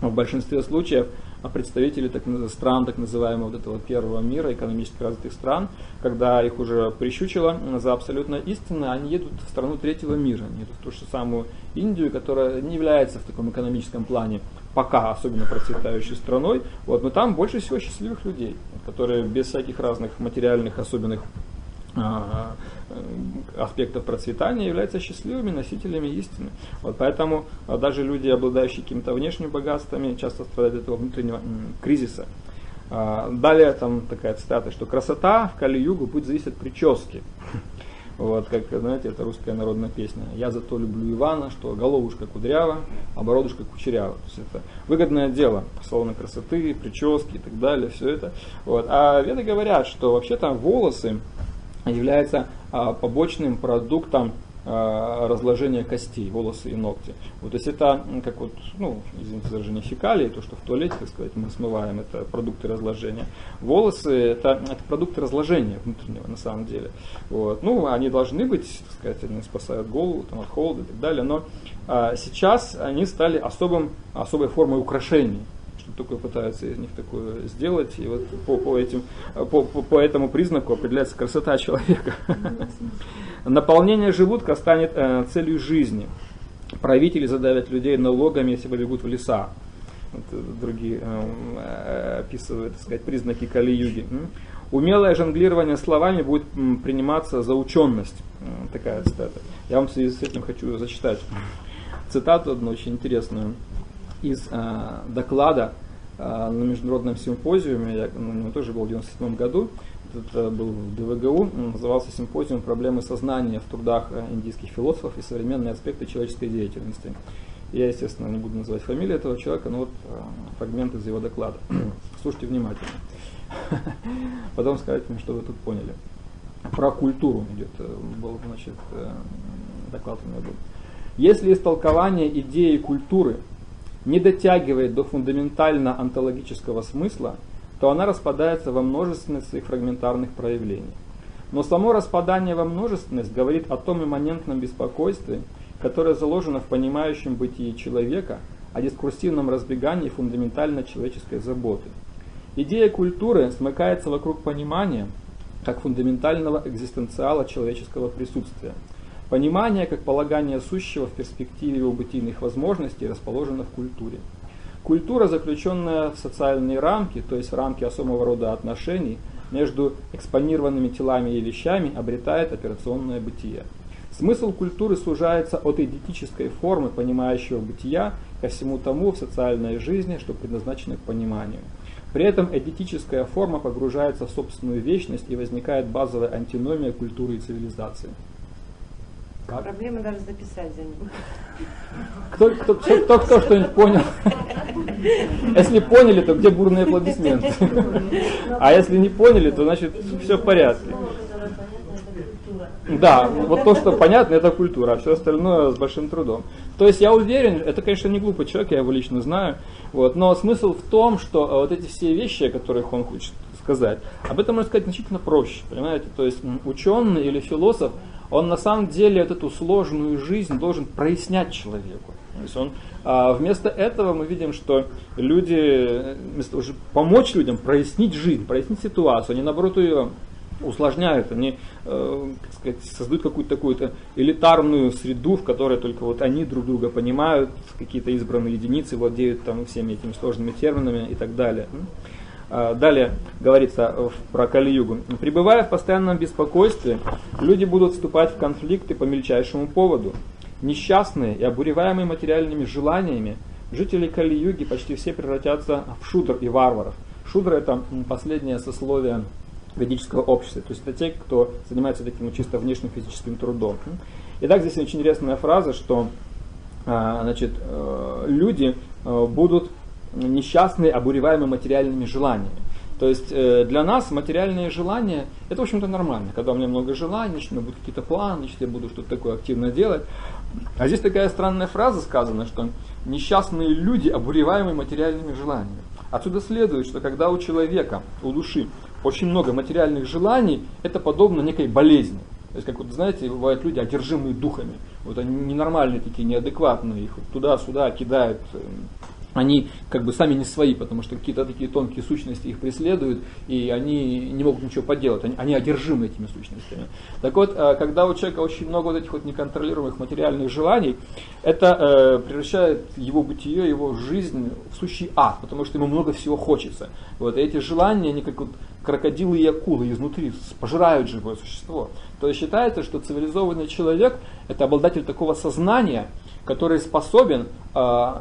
в большинстве случаев а представители так, стран, так называемого вот этого первого мира, экономически развитых стран, когда их уже прищучило за абсолютно истинно, они едут в страну третьего мира, они едут в ту же самую Индию, которая не является в таком экономическом плане пока особенно процветающей страной, вот, но там больше всего счастливых людей, которые без всяких разных материальных особенных а, аспектов процветания являются счастливыми носителями истины. Вот поэтому а, даже люди, обладающие какими-то внешними богатствами, часто страдают от этого внутреннего кризиса. А, далее там такая цитата, что красота в Кали-Югу будет зависеть от прически. Вот, как, знаете, это русская народная песня. Я зато люблю Ивана, что головушка кудрява, а бородушка кучерява. То есть это выгодное дело, салоны красоты, прически и так далее, все это. Вот. А веды говорят, что вообще там волосы является а, побочным продуктом а, разложения костей, волосы и ногти. Вот, то есть это как вот, ну, извините за выражение, фекалии, то, что в туалете, так сказать, мы смываем, это продукты разложения. Волосы это, это продукты разложения внутреннего на самом деле. Вот. Ну, они должны быть, так сказать, они спасают голову там, от холода и так далее, но а, сейчас они стали особым, особой формой украшений что такое пытаются из них такое сделать. И вот по, по, этим, по, по, по этому признаку определяется красота человека. Наполнение желудка станет э, целью жизни. Правители задавят людей налогами, если побегут в леса. Вот, э, другие э, э, описывают, так сказать, признаки Кали-юги. Умелое жонглирование словами будет приниматься за ученость. Такая цитата. Я вам в связи с этим хочу зачитать цитату одну очень интересную из э, доклада э, на международном симпозиуме, я на него тоже был в 1997 году, это был в ДВГУ, назывался симпозиум «Проблемы сознания в трудах э, индийских философов и современные аспекты человеческой деятельности». Я, естественно, не буду называть фамилию этого человека, но вот э, фрагмент из его доклада. Слушайте внимательно. Потом скажите мне, что вы тут поняли. Про культуру идет, э, был, значит, доклад у меня был. Если истолкование идеи культуры – не дотягивает до фундаментально онтологического смысла, то она распадается во множественность своих фрагментарных проявлений. Но само распадание во множественность говорит о том имманентном беспокойстве, которое заложено в понимающем бытии человека, о дискурсивном разбегании фундаментально человеческой заботы. Идея культуры смыкается вокруг понимания как фундаментального экзистенциала человеческого присутствия. Понимание как полагание сущего в перспективе его бытийных возможностей расположено в культуре. Культура, заключенная в социальные рамки, то есть в рамки особого рода отношений, между экспонированными телами и вещами обретает операционное бытие. Смысл культуры сужается от идентической формы понимающего бытия ко всему тому в социальной жизни, что предназначено к пониманию. При этом эдетическая форма погружается в собственную вечность и возникает базовая антиномия культуры и цивилизации. Как? Проблема даже записать за ним. Кто, кто, кто, кто, кто что-нибудь понял? Если поняли, то где бурные аплодисменты? А если не поняли, то значит все в порядке. Да, вот то, что понятно, это культура, а все остальное с большим трудом. То есть я уверен, это, конечно, не глупый человек, я его лично знаю, вот, но смысл в том, что э, вот эти все вещи, о которых он хочет сказать, об этом можно сказать значительно проще, понимаете? То есть ученый или философ, он на самом деле вот эту сложную жизнь должен прояснять человеку. То есть он, а вместо этого мы видим, что люди, э, вместо того, помочь людям прояснить жизнь, прояснить ситуацию, они наоборот ее усложняют, они э, как сказать, создают какую-то такую-то элитарную среду, в которой только вот они друг друга понимают, какие-то избранные единицы владеют там всеми этими сложными терминами и так далее. А, далее говорится про Кали-Югу. Пребывая в постоянном беспокойстве, люди будут вступать в конфликты по мельчайшему поводу. Несчастные и обуреваемые материальными желаниями, жители Кали-Юги почти все превратятся в шудр и варваров. Шудр это последнее сословие ведического общества. То есть это те, кто занимается таким чисто внешним физическим трудом. Итак, здесь очень интересная фраза, что а, значит, э, люди э, будут несчастные, обуреваемые материальными желаниями. То есть э, для нас материальные желания это в общем-то нормально. Когда у меня много желаний, значит, у меня будут какие-то планы, значит, я буду что-то такое активно делать. А здесь такая странная фраза сказана, что несчастные люди, обуреваемые материальными желаниями. Отсюда следует, что когда у человека, у души очень много материальных желаний, это подобно некой болезни. То есть, как вот, знаете, бывают люди, одержимые духами. Вот они ненормальные такие, неадекватные, их вот туда-сюда кидают, эм, они как бы сами не свои, потому что какие-то такие тонкие сущности их преследуют, и они не могут ничего поделать, они, они одержимы этими сущностями. Так вот, э, когда у человека очень много вот этих вот неконтролируемых материальных желаний, это э, превращает его бытие, его жизнь в сущий ад, потому что ему много всего хочется. Вот, и эти желания, они как вот крокодилы и акулы изнутри пожирают живое существо. То есть считается, что цивилизованный человек это обладатель такого сознания, который способен э,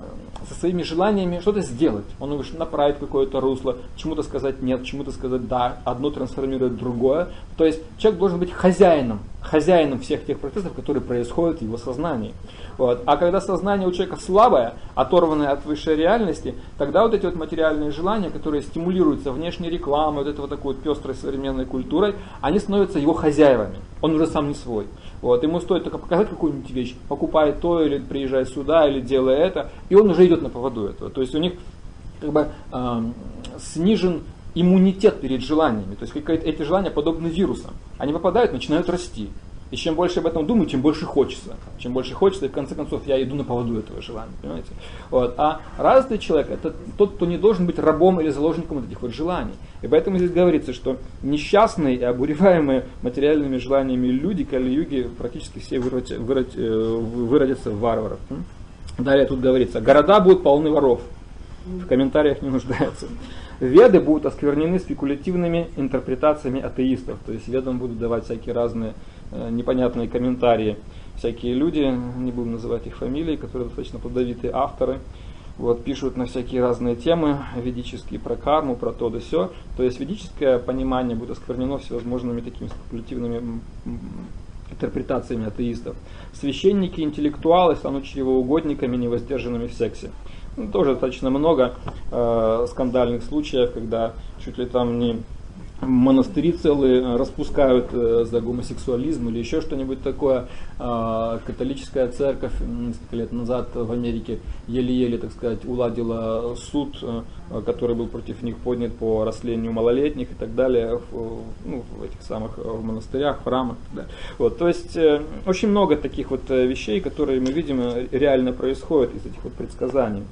со своими желаниями что-то сделать. Он может направить какое-то русло, чему-то сказать нет, чему-то сказать да, одно трансформирует другое. То есть человек должен быть хозяином, хозяином всех тех процессов, которые происходят в его сознании. Вот. А когда сознание у человека слабое, оторванное от высшей реальности, тогда вот эти вот материальные желания, которые стимулируются внешней рекламой, вот этой вот такой вот пестрой современной культурой, они становятся его хозяевами. Он уже сам не свой. Вот, ему стоит только показать какую-нибудь вещь, покупай то, или приезжай сюда, или делай это, и он уже идет на поводу этого. То есть у них как бы э, снижен иммунитет перед желаниями. То есть эти желания подобны вирусам. Они попадают, начинают расти. И чем больше об этом думаю, тем больше хочется. Чем больше хочется, и в конце концов я иду на поводу этого желания. Понимаете? Вот. А развитый человек это тот, кто не должен быть рабом или заложником вот этих вот желаний. И поэтому здесь говорится, что несчастные и обуреваемые материальными желаниями люди, кали-юги, практически все выродятся, э, выродятся в варваров. Далее тут говорится, города будут полны воров. В комментариях не нуждаются. Веды будут осквернены спекулятивными интерпретациями атеистов. То есть ведам будут давать всякие разные непонятные комментарии. Всякие люди, не будем называть их фамилии, которые достаточно плодовитые авторы, вот, пишут на всякие разные темы, ведические, про карму, про то да все. То есть ведическое понимание будет осквернено всевозможными такими спекулятивными интерпретациями атеистов. Священники, интеллектуалы станут чревоугодниками, невоздержанными в сексе. Ну, тоже достаточно много э, скандальных случаев, когда чуть ли там не монастыри целые э, распускают э, за гомосексуализм или еще что-нибудь такое. Э, католическая церковь несколько лет назад в Америке еле-еле, так сказать, уладила суд, э, который был против них поднят по раслению малолетних и так далее в, ну, в этих самых в монастырях, в храмах. Да. Вот, то есть очень много таких вот вещей, которые мы видим реально происходят из этих вот предсказаний.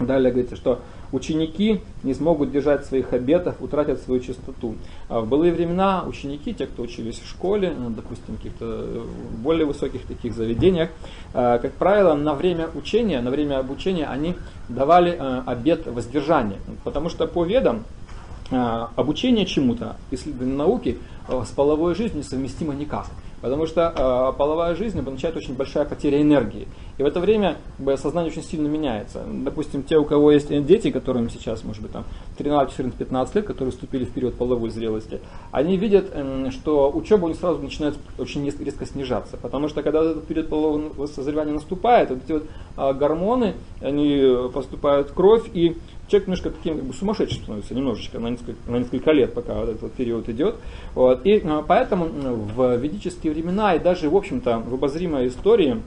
Далее говорится, что ученики не смогут держать своих обетов, утратят свою чистоту. А в былые времена ученики, те, кто учились в школе, ну, допустим, в каких-то э, более высоких таких заведениях, э, как правило, на время учения, на время обучения они давали э, обет воздержания. Потому что по ведам обучение чему-то, исследование науки с половой жизнью несовместимо никак. Потому что э, половая жизнь обозначает очень большая потеря энергии. И в это время сознание очень сильно меняется. Допустим, те, у кого есть дети, которым сейчас, может быть, там 13, 14, 15 лет, которые вступили в период половой зрелости, они видят, э, что учеба у них сразу начинает очень резко снижаться. Потому что когда этот период полового созревания наступает, вот эти вот э, гормоны, они поступают в кровь, и человек немножко таким как бы сумасшедшим становится немножечко на несколько, на несколько лет, пока вот этот период идет. Вот. И а, поэтому в ведические времена и даже, в общем-то, в обозримой истории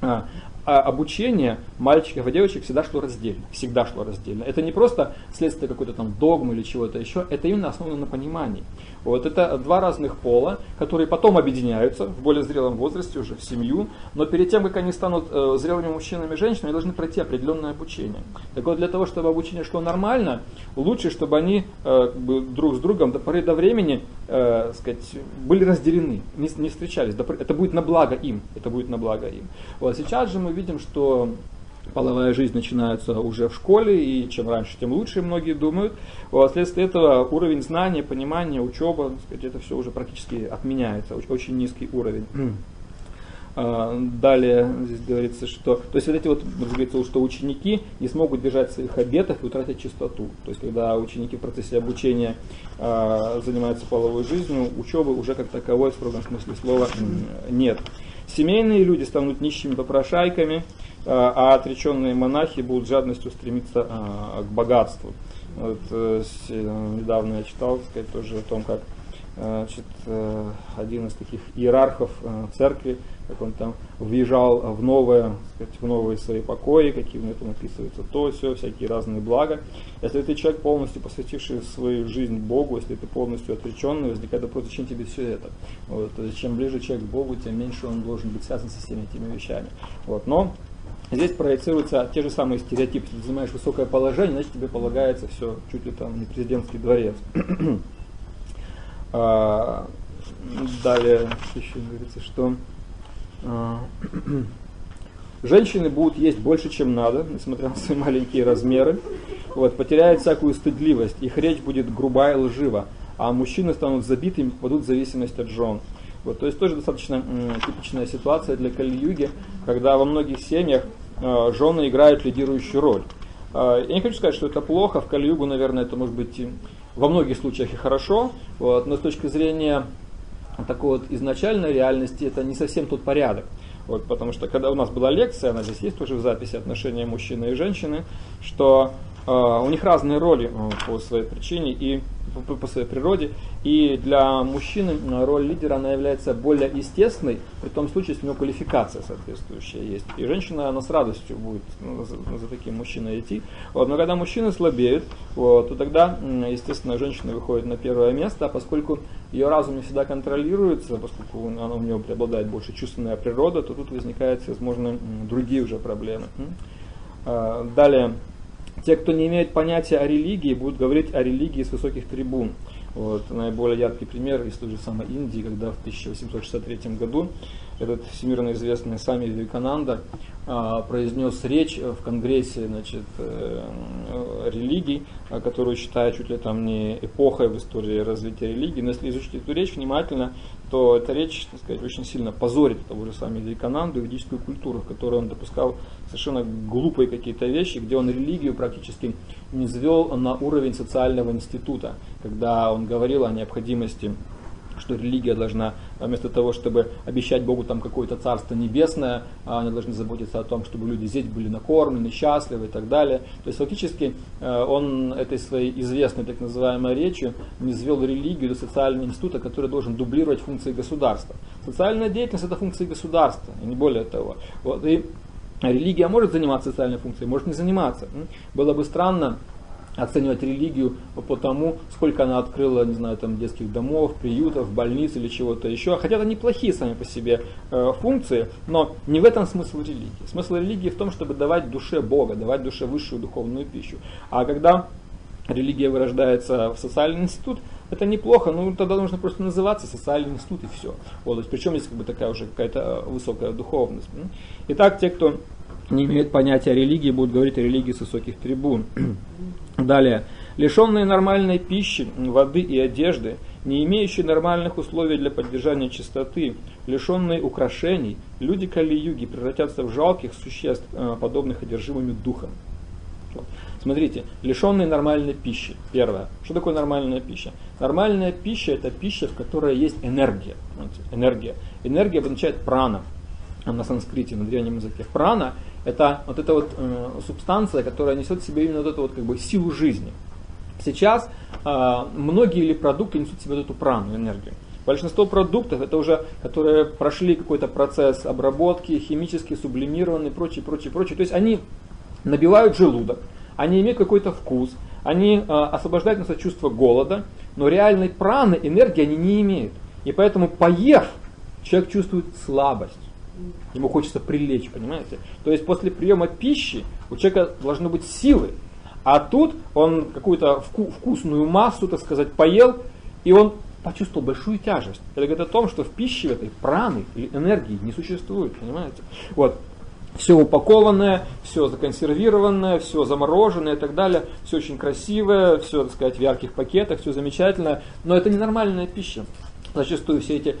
а, а обучение мальчиков и девочек всегда шло раздельно. Всегда шло раздельно. Это не просто следствие какой-то там догмы или чего-то еще, это именно основано на понимании. Вот это два разных пола, которые потом объединяются в более зрелом возрасте уже в семью, но перед тем, как они станут э, зрелыми мужчинами и женщинами, они должны пройти определенное обучение. Так вот, для того, чтобы обучение шло нормально, лучше, чтобы они э, как бы друг с другом до поры до времени э, сказать, были разделены, не, не встречались. Это будет на благо им. Это будет на благо им. Вот сейчас же мы видим, что половая жизнь начинается уже в школе, и чем раньше, тем лучше, многие думают. Вследствие этого уровень знания, понимания, учеба, сказать, это все уже практически отменяется, очень низкий уровень. А, далее здесь говорится, что, то есть вот эти вот, говорится, что ученики не смогут держать своих обетов и утратить чистоту. То есть когда ученики в процессе обучения э, занимаются половой жизнью, учебы уже как таковой в строгом смысле слова нет. Семейные люди станут нищими попрошайками, а, а отреченные монахи будут жадностью стремиться а, к богатству. Вот, э, недавно я читал сказать, тоже о том, как значит, э, один из таких иерархов э, церкви, как он там въезжал в новое, сказать, в новые свои покои, какие у него там описываются то, все, всякие разные блага. Если ты человек, полностью посвятивший свою жизнь Богу, если ты полностью отреченный, возникает вопрос, зачем тебе все это? Вот, чем ближе человек к Богу, тем меньше он должен быть связан со всеми этими вещами. Вот, но Здесь проецируются те же самые стереотипы. Ты занимаешь высокое положение, значит тебе полагается все, чуть ли там не президентский дворец. А, далее еще говорится, что а, женщины будут есть больше, чем надо, несмотря на свои маленькие размеры. Вот, потеряют всякую стыдливость, их речь будет грубая и лжива, а мужчины станут забитыми, попадут в зависимость от жен. Вот, то есть тоже достаточно типичная ситуация для Кали-Юги, когда во многих семьях э, жены играют лидирующую роль. Э, я не хочу сказать, что это плохо, в Кали-Югу, наверное, это может быть во многих случаях и хорошо, вот, но с точки зрения такой вот изначальной реальности это не совсем тот порядок. Вот, потому что когда у нас была лекция, она здесь есть тоже в записи отношения мужчины и женщины, что у них разные роли э, по своей причине и по, своей природе. И для мужчины роль лидера она является более естественной, при том случае, если у него квалификация соответствующая есть. И женщина, она с радостью будет за, таким мужчиной идти. Вот. Но когда мужчины слабеют, вот, то тогда, естественно, женщина выходит на первое место, а поскольку ее разум не всегда контролируется, поскольку она, у нее преобладает больше чувственная природа, то тут возникают возможно, другие уже проблемы. А, далее, те, кто не имеет понятия о религии, будут говорить о религии с высоких трибун. Вот, наиболее яркий пример из той же самой Индии, когда в 1863 году этот всемирно известный Сами Вивекананда а, произнес речь в Конгрессе значит, э, религий, а, которую считает чуть ли там не эпохой в истории развития религии. Но если изучить эту речь внимательно, то эта речь, так сказать, очень сильно позорит того же Сами Вивекананду и ведическую культуру, в которой он допускал совершенно глупые какие-то вещи, где он религию практически не звел на уровень социального института, когда он говорил о необходимости что религия должна, а, вместо того, чтобы обещать Богу там какое-то царство небесное, а, они должны заботиться о том, чтобы люди здесь были накормлены, счастливы и так далее. То есть фактически а, он этой своей известной так называемой речью не свел религию до социального института, который должен дублировать функции государства. Социальная деятельность это функции государства, и не более того. Вот, и религия может заниматься социальной функцией, может не заниматься. Было бы странно, оценивать религию по тому, сколько она открыла, не знаю, там детских домов, приютов, больниц или чего-то еще. Хотя это неплохие сами по себе э, функции, но не в этом смысл религии. Смысл религии в том, чтобы давать душе Бога, давать душе высшую духовную пищу. А когда религия вырождается в социальный институт, это неплохо, ну тогда нужно просто называться социальный институт и все. Вот, то есть, причем здесь как бы такая уже какая-то э, высокая духовность. Итак, те, кто не имеют понятия о религии, будут говорить о религии с высоких трибун. Далее. Лишенные нормальной пищи, воды и одежды, не имеющие нормальных условий для поддержания чистоты, лишенные украшений, люди Кали-юги превратятся в жалких существ, э, подобных одержимыми духом. Смотрите, лишенные нормальной пищи. Первое. Что такое нормальная пища? Нормальная пища это пища, в которой есть энергия. Энергия. Энергия обозначает прана на санскрите, на древнем языке. Прана это вот эта вот э, субстанция, которая несет в себе именно вот эту вот как бы силу жизни. Сейчас э, многие или продукты несут в себе вот эту прану, энергию. Большинство продуктов это уже, которые прошли какой-то процесс обработки, химически сублимированы, и прочее, прочее, прочее. То есть они набивают желудок, они имеют какой-то вкус, они э, освобождают нас от чувства голода, но реальной праны, энергии они не имеют. И поэтому поев, человек чувствует слабость Ему хочется прилечь, понимаете? То есть после приема пищи у человека должны быть силы. А тут он какую-то вку- вкусную массу, так сказать, поел, и он почувствовал большую тяжесть. Это говорит о том, что в пище этой праны или энергии не существует, понимаете? Вот. Все упакованное, все законсервированное, все замороженное и так далее, все очень красивое, все, так сказать, в ярких пакетах, все замечательное, но это ненормальная пища. Зачастую все эти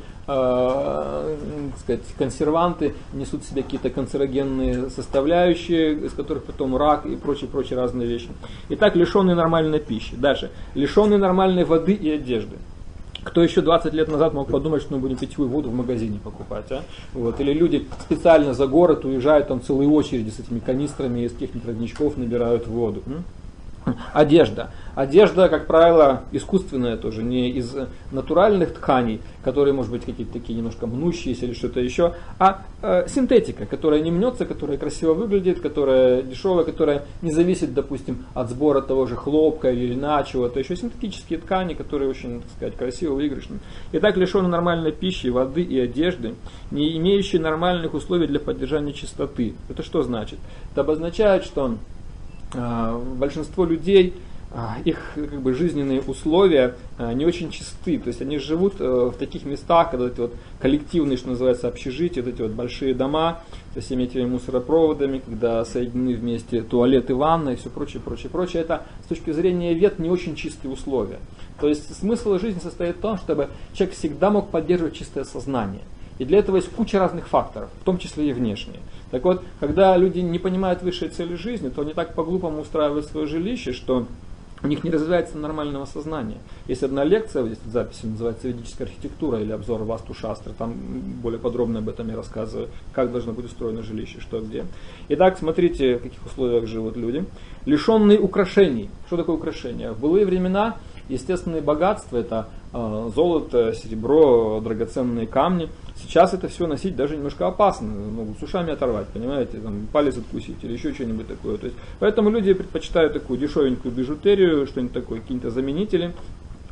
сказать, консерванты несут в себе какие-то канцерогенные составляющие, из которых потом рак и прочие-прочие разные вещи. Итак, лишенные нормальной пищи. Дальше. Лишенные нормальной воды и одежды. Кто еще 20 лет назад мог подумать, что мы будем питьевую воду в магазине покупать, а? Вот. Или люди специально за город уезжают, там целые очереди с этими канистрами из каких-нибудь родничков набирают воду. Одежда. Одежда, как правило, искусственная тоже, не из натуральных тканей, которые, может быть, какие-то такие немножко мнущиеся или что-то еще, а э, синтетика, которая не мнется, которая красиво выглядит, которая дешевая, которая не зависит, допустим, от сбора того же хлопка или льна, чего-то еще. Синтетические ткани, которые очень, так сказать, красиво выигрышны. Итак, лишенные нормальной пищи, воды и одежды, не имеющие нормальных условий для поддержания чистоты. Это что значит? Это обозначает, что а, большинство людей, а, их как бы, жизненные условия а, не очень чисты. То есть они живут э, в таких местах, когда эти вот коллективные, что называется, общежития, вот эти вот большие дома со всеми этими мусоропроводами, когда соединены вместе туалет и ванна и все прочее, прочее, прочее. Это с точки зрения вет не очень чистые условия. То есть смысл жизни состоит в том, чтобы человек всегда мог поддерживать чистое сознание. И для этого есть куча разных факторов, в том числе и внешние. Так вот, когда люди не понимают высшей цели жизни, то они так по-глупому устраивают свое жилище, что у них не развивается нормального сознания. Есть одна лекция, здесь записи называется «Ведическая архитектура» или обзор Васту Шастры, там более подробно об этом я рассказываю, как должно быть устроено жилище, что где. Итак, смотрите, в каких условиях живут люди. Лишенные украшений. Что такое украшение? В былые времена естественные богатства, это э, золото, серебро, драгоценные камни. Сейчас это все носить даже немножко опасно, могут с ушами оторвать, понимаете, там, палец откусить или еще что-нибудь такое. То есть, поэтому люди предпочитают такую дешевенькую бижутерию, что-нибудь такое, какие-то заменители.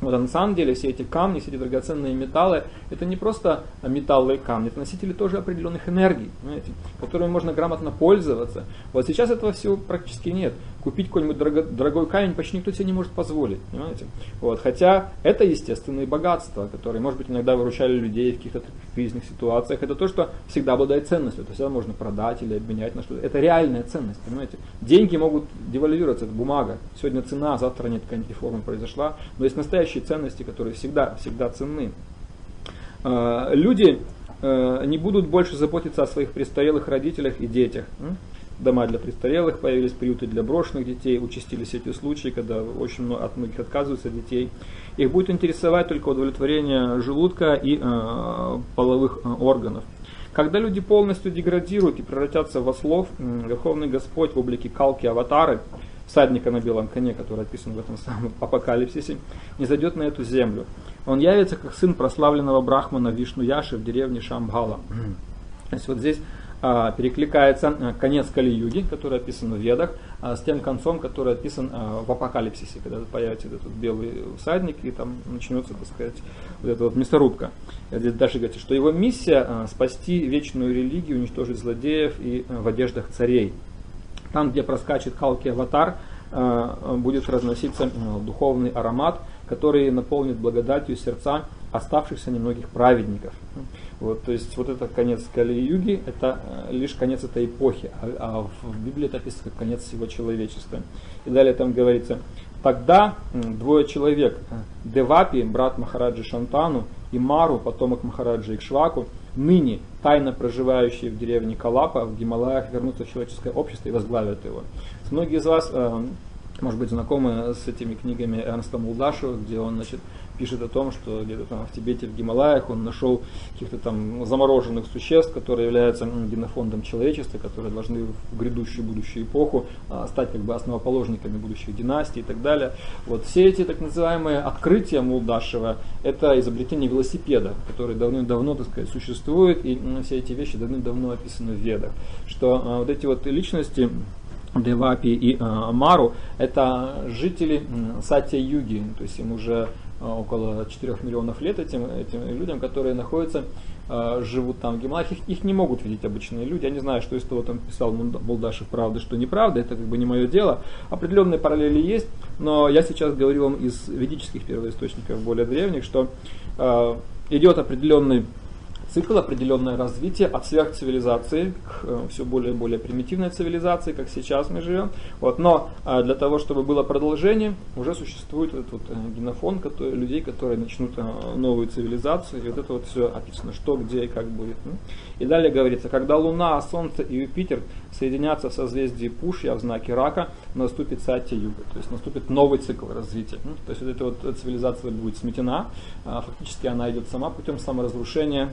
Вот, а на самом деле все эти камни, все эти драгоценные металлы, это не просто металлы и камни, это носители тоже определенных энергий, понимаете, которыми можно грамотно пользоваться. Вот сейчас этого всего практически нет купить какой-нибудь дорого, дорогой камень почти никто себе не может позволить, понимаете? Вот, хотя это естественные богатства, которые, может быть, иногда выручали людей в каких-то кризисных ситуациях. Это то, что всегда обладает ценностью, это всегда можно продать или обменять на что-то. Это реальная ценность, понимаете? Деньги могут девальвироваться, это бумага. Сегодня цена, завтра нет, какая-нибудь реформа произошла. Но есть настоящие ценности, которые всегда, всегда ценны. А, люди э, не будут больше заботиться о своих престарелых родителях и детях. Дома для престарелых, появились приюты для брошенных детей, участились эти случаи, когда очень много, от многих отказываются детей. Их будет интересовать только удовлетворение желудка и э, половых э, органов. Когда люди полностью деградируют и превратятся в ослов, Верховный Господь в облике калки аватары, всадника на белом коне, который описан в этом самом апокалипсисе, не зайдет на эту землю. Он явится как сын прославленного брахмана Вишну Яши в деревне Шамбхала. То есть вот здесь перекликается а, конец Кали-юги, который описан в Ведах, а, с тем концом, который описан а, в Апокалипсисе, когда появится этот белый всадник и там начнется, так сказать, вот эта вот мясорубка. Дальше говорится, что его миссия а, спасти вечную религию, уничтожить злодеев и а, в одеждах царей. Там, где проскачет Халки Аватар, а, будет разноситься а, духовный аромат, который наполнит благодатью сердца оставшихся немногих праведников. Вот, то есть вот это конец Кали-юги, это э, лишь конец этой эпохи, а, а в Библии это описано как конец всего человечества. И далее там говорится, тогда двое человек, э, Девапи, брат Махараджи Шантану, и Мару, потомок Махараджи Икшваку, ныне тайно проживающие в деревне Калапа в Гималаях вернутся в человеческое общество и возглавят его. Многие из вас э, может быть, знакомы с этими книгами Эрнста Мулдашева, где он значит, пишет о том, что где-то там в Тибете, в Гималаях он нашел каких-то там замороженных существ, которые являются генофондом человечества, которые должны в грядущую будущую эпоху а, стать как бы основоположниками будущих династий и так далее. Вот все эти так называемые открытия Мулдашева – это изобретение велосипеда, который давным-давно, так сказать, существует, и все эти вещи давным-давно описаны в Ведах. Что а, вот эти вот личности, Девапи и э, Мару, это жители Сатья-Юги, то есть им уже около 4 миллионов лет этим, этим людям, которые находятся, э, живут там в Гималаях, их, их не могут видеть обычные люди. Я не знаю, что из того там писал Булдашев, правда, что неправда, это как бы не мое дело. Определенные параллели есть, но я сейчас говорю вам из ведических первоисточников более древних, что э, идет определенный цикл, определенное развитие от сверхцивилизации к э, все более и более примитивной цивилизации, как сейчас мы живем. Вот. Но э, для того, чтобы было продолжение, уже существует этот вот, э, генофон который, людей, которые начнут новую цивилизацию. И вот это вот все описано, что, где и как будет. И далее говорится, когда Луна, Солнце и Юпитер соединятся в созвездии Пушья в знаке рака, наступит Сатья-юга, то есть наступит новый цикл развития. То есть вот эта вот цивилизация будет сметена, фактически она идет сама путем саморазрушения,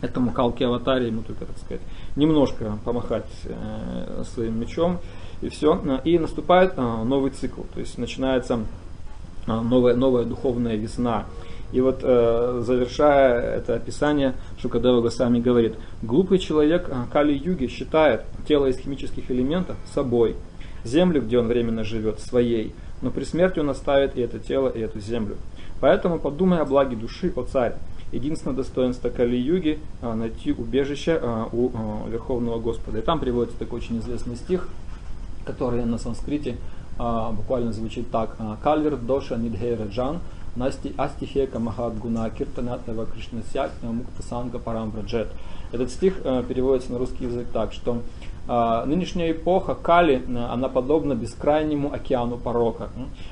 этому Калки Аватаре ему только, так сказать, немножко помахать э, своим мечом и все. И наступает э, новый цикл, то есть начинается э, новая, новая духовная весна. И вот э, завершая это описание, Шукадева Госами говорит, глупый человек э, Кали-юги считает тело из химических элементов собой, землю, где он временно живет, своей, но при смерти он оставит и это тело, и эту землю. Поэтому подумай о благе души, о царь, единственное достоинство Кали-юги а, найти убежище а, у а, Верховного Господа. И там приводится такой очень известный стих, который на санскрите буквально звучит так. Кальвер доша нидхейра джан насти астихека махат гуна киртанатава кришнасяк мукта санга парамбраджет. Этот стих переводится на русский язык так, что нынешняя эпоха Кали, э, она подобна бескрайнему океану порока.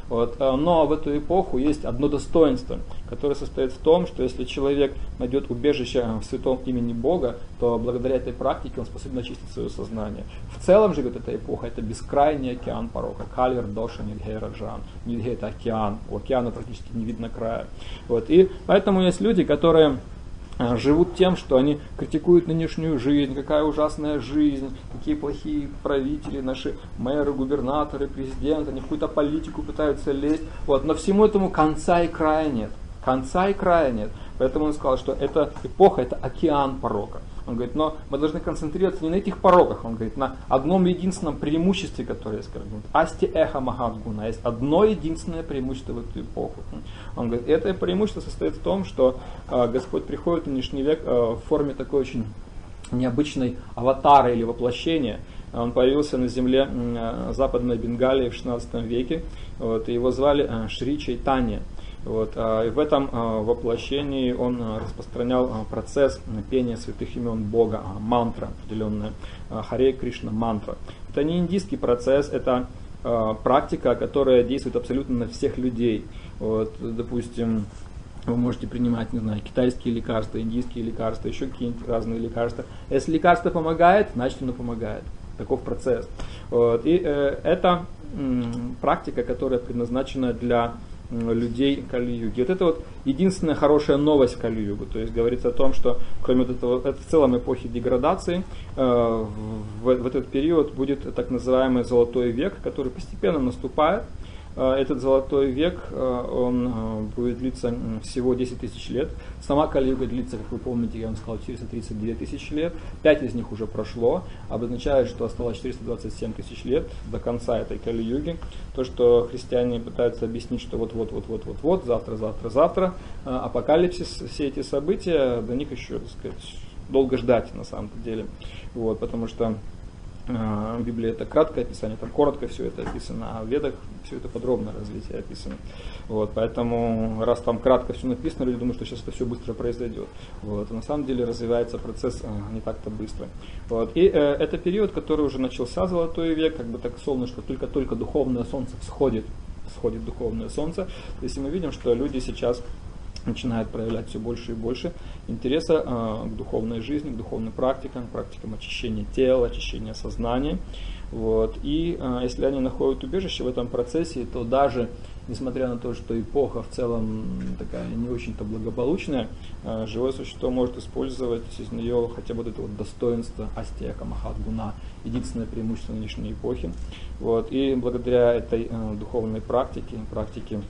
Вот. Э, но в эту эпоху есть одно достоинство, которое состоит в том, что если человек найдет убежище э, в святом имени Бога, то благодаря этой практике он способен очистить свое сознание. В целом же вот эта эпоха это бескрайний океан порока. Кальвер, Доша, Нидхей, Раджан. Нидхей это океан. У океана практически не видно края. Вот. И поэтому есть люди, которые а, живут тем, что они критикуют нынешнюю жизнь, какая ужасная жизнь, какие плохие правители, наши мэры, губернаторы, президенты, они в какую-то политику пытаются лезть. Вот. Но всему этому конца и края нет. Конца и края нет. Поэтому он сказал, что эта эпоха, это океан порока. Он говорит, но мы должны концентрироваться не на этих пороках, он говорит, на одном единственном преимуществе, которое есть. Асти эхо махадгуна. Есть одно единственное преимущество в эту эпоху. Он говорит, это преимущество состоит в том, что э, Господь приходит в нынешний век э, в форме такой очень необычной аватара или воплощения. Он появился на земле э, Западной Бенгалии в 16 веке. Вот, и его звали Шри Чайтанья. Вот, а, и в этом а, воплощении он а, распространял процесс пения святых имен Бога, мантра определенная, Харе Кришна мантра. Это не индийский процесс, это практика, которая действует абсолютно на всех людей. Вот, допустим, вы можете принимать, не знаю, китайские лекарства, индийские лекарства, еще какие-нибудь разные лекарства. Если лекарство помогает, значит оно помогает. Таков процесс. Вот. И э, это м, практика, которая предназначена для людей Кали-юги. Вот это вот единственная хорошая новость Кали-югу. То есть говорится о том, что кроме вот этого, это в целом эпохи деградации, э, в, в этот период будет так называемый золотой век, который постепенно наступает. Э, этот золотой век, э, он э, будет длиться всего 10 тысяч лет. Сама Кали-юга длится, как вы помните, я вам сказал, 432 тысячи лет. Пять из них уже прошло, обозначает, что осталось 427 тысяч лет до конца этой Кали-юги. То, что христиане пытаются объяснить, что вот-вот-вот-вот-вот-вот, завтра, завтра, завтра, апокалипсис, все эти события, до них еще, так сказать, долго ждать на самом деле. Вот, потому что в Библии это краткое описание, там коротко все это описано, а в Ведах все это подробно развитие описано. Вот, поэтому раз там кратко все написано, люди думают, что сейчас это все быстро произойдет. Вот, а на самом деле развивается процесс э, не так-то быстро. Вот, и э, это период, который уже начался золотой век, как бы так солнышко, только-только духовное солнце всходит, всходит духовное солнце. То есть мы видим, что люди сейчас начинает проявлять все больше и больше интереса э, к духовной жизни, к духовным практикам, к практикам очищения тела, очищения сознания. Вот. И э, если они находят убежище в этом процессе, то даже несмотря на то, что эпоха в целом такая не очень-то благополучная, э, живое существо может использовать из нее хотя бы вот это вот достоинство астека Махадгуна, единственное преимущество нынешней эпохи. Вот. И благодаря этой э, духовной практике, практике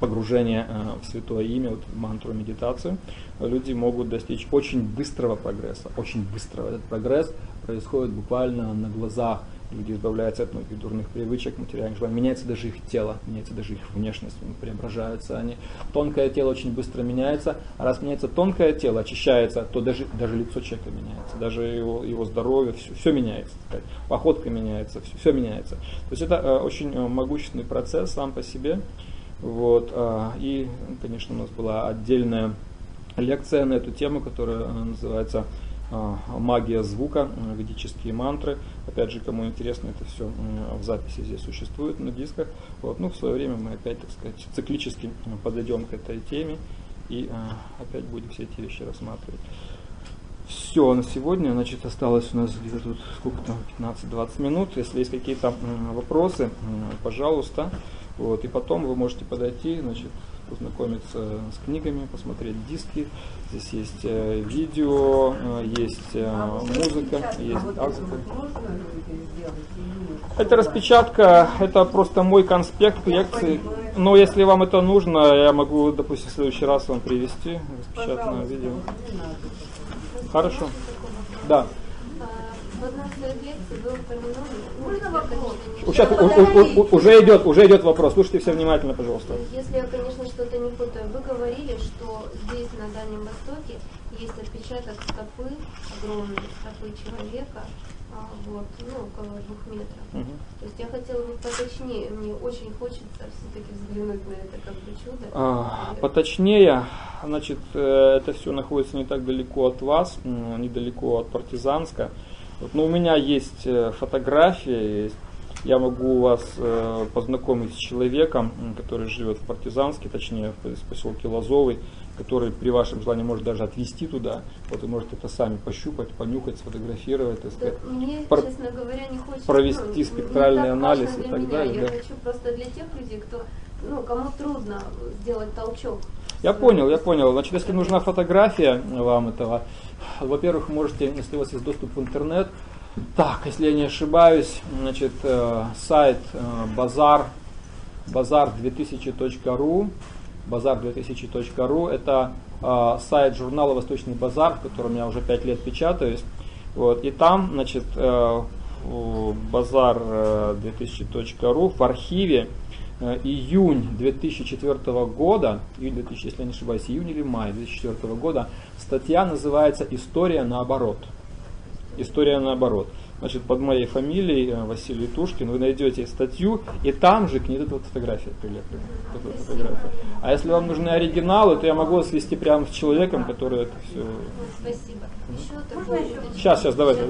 погружения э, в святое имя, вот мантру, медитацию, люди могут достичь очень быстрого прогресса. Очень быстрого. Этот прогресс происходит буквально на глазах. Люди избавляются от многих дурных привычек, материальных желаний. Меняется даже их тело, меняется даже их внешность, преображаются они. Тонкое тело очень быстро меняется, а раз меняется тонкое тело, очищается, то даже, даже лицо человека меняется, даже его, его здоровье, все, все меняется. Так походка меняется, все, все меняется. То есть это э, очень э, могущественный процесс сам по себе. Вот, а, и, конечно, у нас была отдельная лекция на эту тему, которая э, называется а, «Магия звука. Ведические мантры». Опять же, кому интересно, это все в записи здесь существует на дисках. Вот, ну, в свое время мы опять, так сказать, циклически подойдем к этой теме и а, опять будем все эти вещи рассматривать. Все на сегодня, значит, осталось у нас где-то тут сколько там, 15-20 минут. Если есть какие-то вопросы, пожалуйста. Вот, и потом вы можете подойти, значит, познакомиться с книгами, посмотреть диски. Здесь есть э, видео, э, есть э, а музыка, есть а азбука. Это распечатка, это просто мой конспект лекции. Но если вам это нужно, я могу, допустим, в следующий раз вам привести распечатанное видео. Хорошо. Да. Сейчас, у, у, уже идет, уже идет вопрос. Слушайте все внимательно, пожалуйста. Если я, конечно, что-то не путаю. Вы говорили, что здесь, на Дальнем Востоке, есть отпечаток стопы, огромной стопы человека, а, вот, ну, около двух метров. Угу. То есть я хотела бы поточнее, мне очень хочется все-таки взглянуть на это как бы чудо. А, поточнее, значит, э, это все находится не так далеко от вас, недалеко от Партизанска. Вот, но у меня есть э, фотография, есть, я могу вас э, познакомить с человеком, который живет в Партизанске, точнее в поселке Лазовый, который при вашем желании может даже отвезти туда. Вот вы можете это сами пощупать, понюхать, сфотографировать, так сказать. Да, мне, пор- честно говоря, не хочется провести ну, спектральный анализ и так меня. далее. Я да. хочу просто для тех людей, кто, ну, кому трудно сделать толчок. Я понял, я понял. Значит, если нужна фотография вам этого, во-первых, можете, если у вас есть доступ в интернет, так, если я не ошибаюсь, значит, э, сайт э, базар, базар2000.ру, базар2000.ру, это э, сайт журнала «Восточный базар», в котором я уже 5 лет печатаюсь. Вот, и там, значит, э, базар2000.ру в архиве июнь 2004 года, июнь 2000, если я не ошибаюсь, июнь или май 2004 года, статья называется «История наоборот». История наоборот. Значит, под моей фамилией э, Василий Тушкин вы найдете статью, и там же к ней эта вот фотография прилеплена. Вот фотография. А если вам нужны оригиналы, то я могу вас свести прямо с человеком, который это все... Спасибо. Еще такое... Сейчас, сейчас, давайте.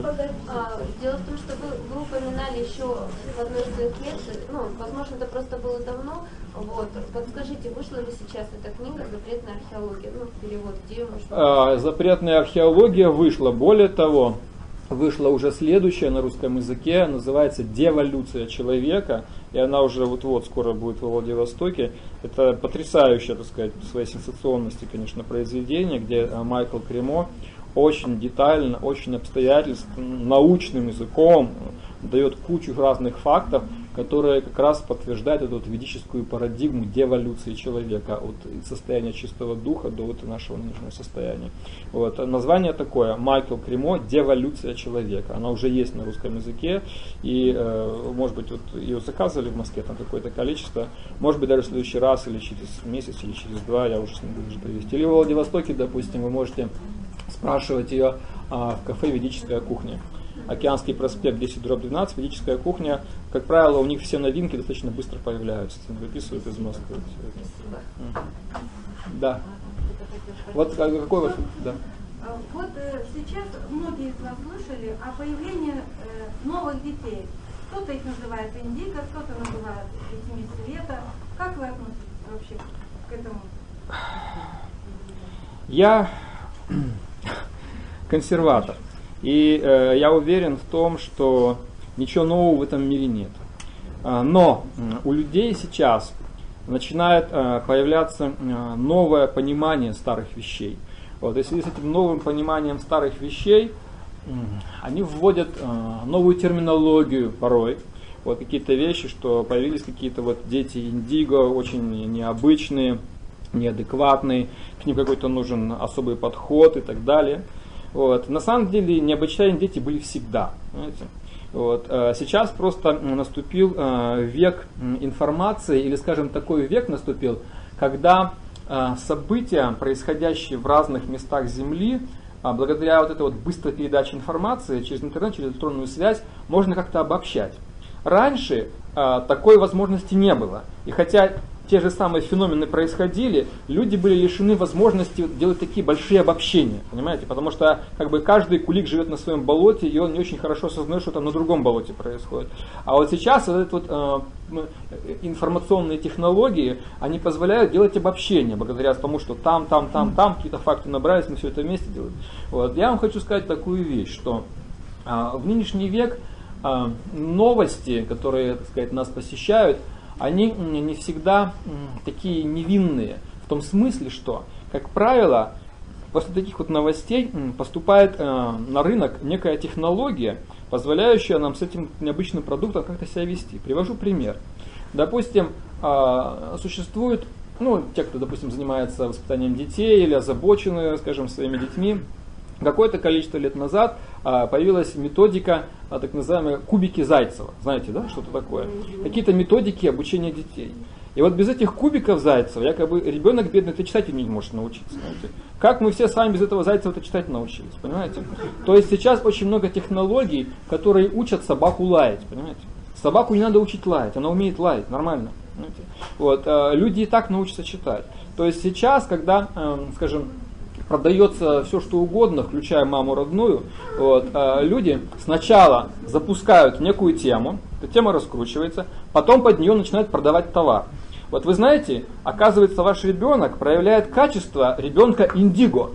А, дело в том, что вы, вы упоминали еще в одной из своих лекций, ну, возможно, это просто было давно, вот, подскажите, вышла ли сейчас эта книга «Запретная археология», ну, перевод, где можно... А, «Запретная археология» вышла. Более того, вышла уже следующая на русском языке, называется «Деволюция человека», и она уже вот-вот скоро будет во Владивостоке. Это потрясающее, так сказать, по своей сенсационности, конечно, произведение, где э, Майкл Кремо очень детально, очень обстоятельственно, научным языком дает кучу разных фактов, которые как раз подтверждают эту вот ведическую парадигму деволюции человека от состояния чистого духа до вот нашего нынешнего состояния. Вот. Название такое, Майкл Кремо «Деволюция человека». Она уже есть на русском языке, и, э, может быть, вот ее заказывали в Москве, там какое-то количество, может быть, даже в следующий раз, или через месяц, или через два, я уже смогу уже привезти. Или в Владивостоке, допустим, вы можете спрашивать ее а, в кафе «Ведическая кухня». Океанский проспект 10 дробь 12, ведическая кухня. Как правило, у них все новинки достаточно быстро появляются. Выписывают из Москвы. Да. Вот какой ваш... Да. А, вот э, сейчас многие из вас слышали о появлении э, новых детей. Кто-то их называет индиго, кто-то называет детьми света. Как вы относитесь вообще к этому? Я консерватор. И э, я уверен в том, что ничего нового в этом мире нет. А, но у людей сейчас начинает э, появляться новое понимание старых вещей. Вот, если с этим новым пониманием старых вещей, они вводят э, новую терминологию порой. Вот какие-то вещи, что появились какие-то вот дети индиго, очень необычные, неадекватные, к ним какой-то нужен особый подход и так далее. Вот. На самом деле необычайные дети были всегда. Понимаете? Вот. Э, сейчас просто наступил э, век информации, или, скажем, такой век наступил, когда э, события, происходящие в разных местах Земли, благодаря вот этой вот быстрой передаче информации через интернет, через электронную связь, можно как-то обобщать. Раньше такой возможности не было. И хотя те же самые феномены происходили, люди были лишены возможности делать такие большие обобщения, понимаете? Потому что как бы каждый кулик живет на своем болоте, и он не очень хорошо осознает, что там на другом болоте происходит. А вот сейчас вот эти вот э, информационные технологии, они позволяют делать обобщения, благодаря тому, что там, там, там, там какие-то факты набрались, мы все это вместе делаем. Вот. Я вам хочу сказать такую вещь, что э, в нынешний век э, новости, которые, так сказать, нас посещают, они не всегда такие невинные. В том смысле, что, как правило, после таких вот новостей поступает э, на рынок некая технология, позволяющая нам с этим необычным продуктом как-то себя вести. Привожу пример. Допустим, э, существует, ну, те, кто, допустим, занимается воспитанием детей или озабочены, скажем, своими детьми, Какое-то количество лет назад а, появилась методика а, так называемые кубики Зайцева. Знаете, да, что это такое? Какие-то методики обучения детей. И вот без этих кубиков Зайцева, якобы ребенок бедный, ты читать не может научиться. Знаете? Как мы все с вами без этого Зайцева-то читать научились, понимаете? То есть сейчас очень много технологий, которые учат собаку лаять, понимаете? Собаку не надо учить лаять, она умеет лаять, нормально. Понимаете? Вот, а, люди и так научатся читать. То есть сейчас, когда, эм, скажем, продается все что угодно, включая маму родную, вот, а люди сначала запускают некую тему, эта тема раскручивается, потом под нее начинают продавать товар. Вот вы знаете, оказывается, ваш ребенок проявляет качество ребенка индиго.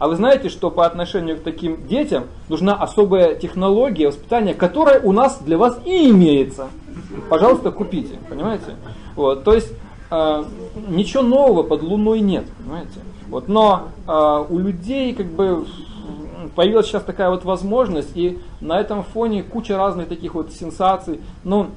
А вы знаете, что по отношению к таким детям нужна особая технология воспитания, которая у нас для вас и имеется. Пожалуйста, купите, понимаете? Вот, то есть э, ничего нового под луной нет, понимаете? Вот, но э, у людей как бы появилась сейчас такая вот возможность, и на этом фоне куча разных таких вот сенсаций. Ну,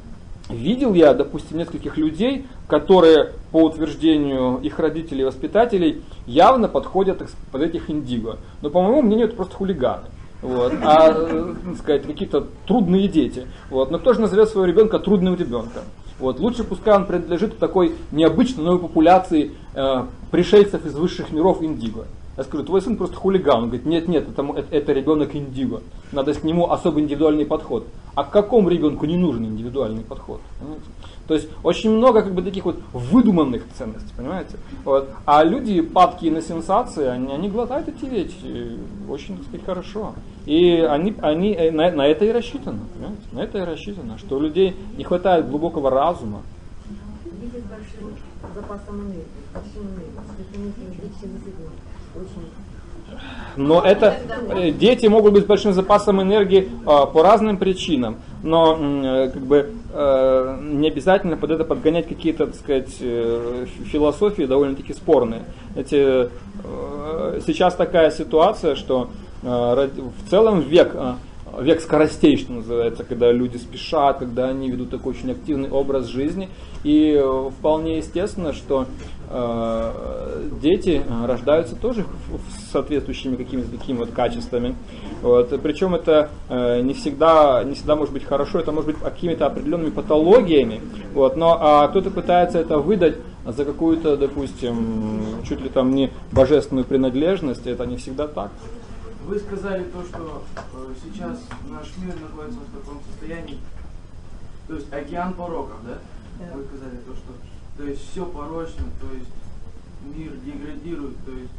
видел я, допустим, нескольких людей, которые, по утверждению их родителей и воспитателей, явно подходят под этих индиго. Но, по моему мнению, это просто хулиганы. Вот, а, так сказать, какие-то трудные дети. Вот. Но кто же назовет своего ребенка трудным ребенком? Вот. Лучше пускай он принадлежит такой необычной новой популяции э, пришельцев из высших миров Индиго. Я скажу, твой сын просто хулиган. Он говорит, нет, нет, это, это, это ребенок Индиго. Надо к нему особый индивидуальный подход. А к какому ребенку не нужен индивидуальный подход? Понимаете? То есть очень много как бы таких вот выдуманных ценностей, понимаете? Вот. А люди, падкие на сенсации, они, они глотают эти вещи очень, так сказать, хорошо. И они, они э, на, на это и рассчитано, понимаете? На это и рассчитано, что у людей не хватает глубокого разума. С большим запасом энергии, очень Но это э, дети могут быть с большим запасом энергии а, по разным причинам, но э, как бы не обязательно под это подгонять какие-то, так сказать, философии довольно-таки спорные. Эти, сейчас такая ситуация, что в целом век век скоростей, что называется, когда люди спешат, когда они ведут такой очень активный образ жизни. И вполне естественно, что э, дети рождаются тоже с соответствующими какими-то такими вот качествами. Вот. Причем это э, не, всегда, не всегда может быть хорошо, это может быть какими-то определенными патологиями. Вот. Но а кто-то пытается это выдать за какую-то, допустим, чуть ли там не божественную принадлежность, это не всегда так. Вы сказали то, что э, сейчас наш мир находится в таком состоянии, то есть океан пороков, да? да? Вы сказали то, что то есть все порочно, то есть мир деградирует, то есть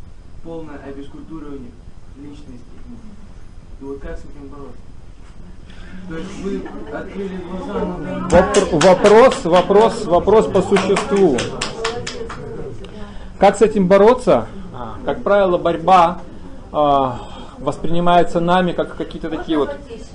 полное обескультуривание личности. И вот как с этим бороться? То есть вы открыли глаза на... Вопрос, вопрос, вопрос по существу. Как с этим бороться? Как правило, борьба а, воспринимается нами как какие-то такие вот,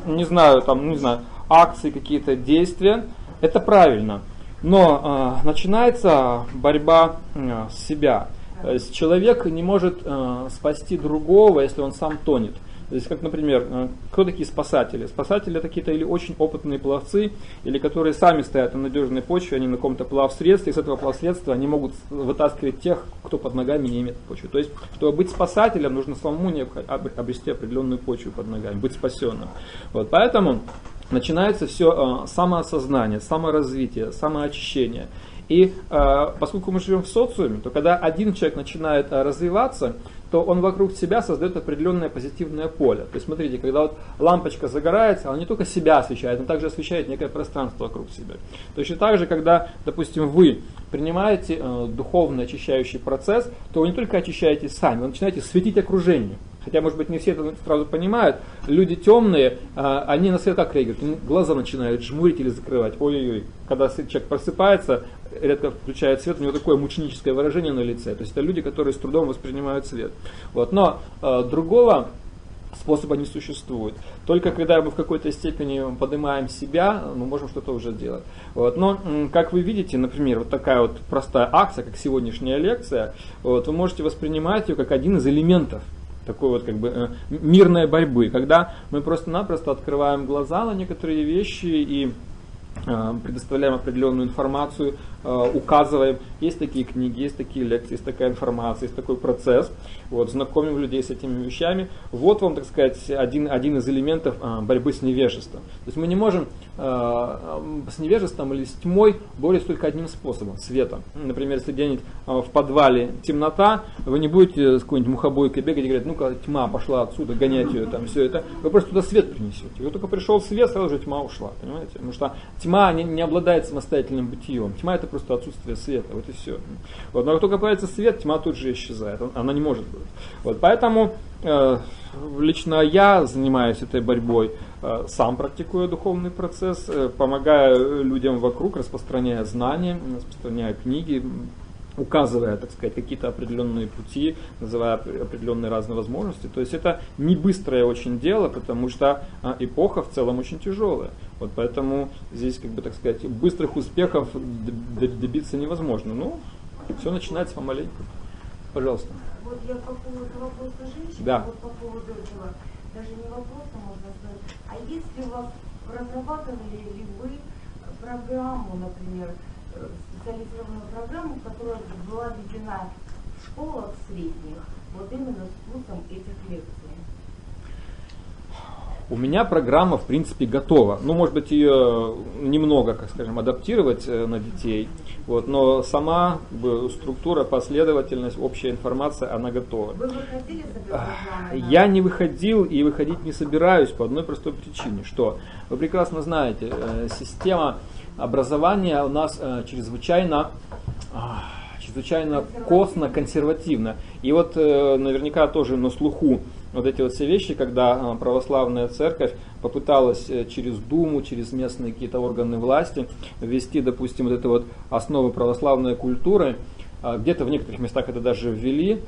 не знаю, там, не знаю, акции, какие-то действия, это правильно. Но э, начинается борьба э, с себя. То есть человек не может э, спасти другого, если он сам тонет. То есть, как, например, э, кто такие спасатели? Спасатели это какие-то или очень опытные пловцы, или которые сами стоят на надежной почве, они на каком-то плавсредстве, и с этого плавсредства они могут вытаскивать тех, кто под ногами не имеет почвы. То есть, чтобы быть спасателем, нужно самому обрести определенную почву под ногами, быть спасенным. Вот, поэтому начинается все э, самоосознание, саморазвитие, самоочищение. И э, поскольку мы живем в социуме, то когда один человек начинает э, развиваться, то он вокруг себя создает определенное позитивное поле. То есть смотрите, когда вот лампочка загорается, она не только себя освещает, она также освещает некое пространство вокруг себя. Точно так же, когда, допустим, вы принимаете э, духовный очищающий процесс, то вы не только очищаете сами, вы начинаете светить окружению. Хотя, может быть, не все это сразу понимают. Люди темные, а, они на свет как реагируют? Глаза начинают жмурить или закрывать. Ой-ой-ой. Когда человек просыпается, редко включает свет, у него такое мученическое выражение на лице. То есть это люди, которые с трудом воспринимают свет. Вот. Но э, другого способа не существует. Только когда мы в какой-то степени поднимаем себя, мы можем что-то уже делать. Вот. Но, как вы видите, например, вот такая вот простая акция, как сегодняшняя лекция, вот, вы можете воспринимать ее как один из элементов такой вот как бы э, мирной борьбы, когда мы просто-напросто открываем глаза на некоторые вещи и э, предоставляем определенную информацию, указываем, есть такие книги, есть такие лекции, есть такая информация, есть такой процесс, вот, знакомим людей с этими вещами. Вот вам, так сказать, один, один из элементов борьбы с невежеством. То есть мы не можем с невежеством или с тьмой бороться только одним способом, светом. Например, если где-нибудь в подвале темнота, вы не будете с какой-нибудь мухобойкой бегать и говорить, ну-ка, тьма пошла отсюда, гонять ее, там, все это. Вы просто туда свет принесете. Вы только пришел свет, сразу же тьма ушла, понимаете? Потому что тьма не, не обладает самостоятельным бытием. Тьма это просто отсутствие света, вот и все. Вот, но как только появится свет, тьма тут же исчезает, она не может быть. Вот, поэтому э, лично я занимаюсь этой борьбой, э, сам практикую духовный процесс, э, помогаю людям вокруг, распространяя знания, распространяя книги, указывая, так сказать, какие-то определенные пути, называя определенные разные возможности. То есть это не быстрое очень дело, потому что а, эпоха в целом очень тяжелая. Вот поэтому здесь, как бы, так сказать, быстрых успехов добиться невозможно. Ну, все начинается помаленьку. Пожалуйста. Вот я по поводу вопроса женщин, да. вот по поводу этого, даже не вопроса можно сказать, а если у вас разрабатывали ли вы программу, например, специализированную программу, которая была введена в школах средних, вот именно с курсом этих лекций. У меня программа, в принципе, готова. Ну, может быть, ее немного, как скажем, адаптировать э, на детей. Вот, но сама структура, последовательность, общая информация, она готова. Вы выходили Я не выходил и выходить не собираюсь по одной простой причине, что вы прекрасно знаете, э, система образование у нас э, чрезвычайно, э, чрезвычайно косно-консервативно. И вот э, наверняка тоже на слуху вот эти вот все вещи, когда э, православная церковь попыталась э, через Думу, через местные какие-то органы власти ввести, допустим, вот эту вот основы православной культуры, э, где-то в некоторых местах это даже ввели, а,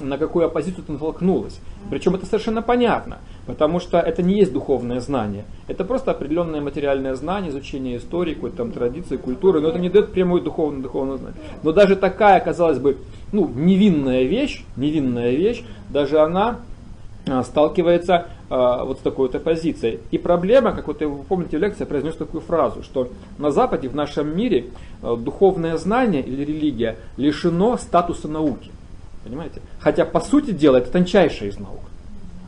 на какую оппозицию ты натолкнулась. Причем это совершенно понятно, потому что это не есть духовное знание. Это просто определенное материальное знание, изучение истории, какой-то там традиции, культуры, но это не дает прямое духовное, духовное знание. Но даже такая, казалось бы, ну, невинная вещь, невинная вещь, даже она а, сталкивается а, вот с такой вот оппозицией. И проблема, как вот вы помните в лекции, я произнес такую фразу, что на Западе, в нашем мире, а, духовное знание или религия лишено статуса науки. Понимаете? Хотя, по сути дела, это тончайшая из наук.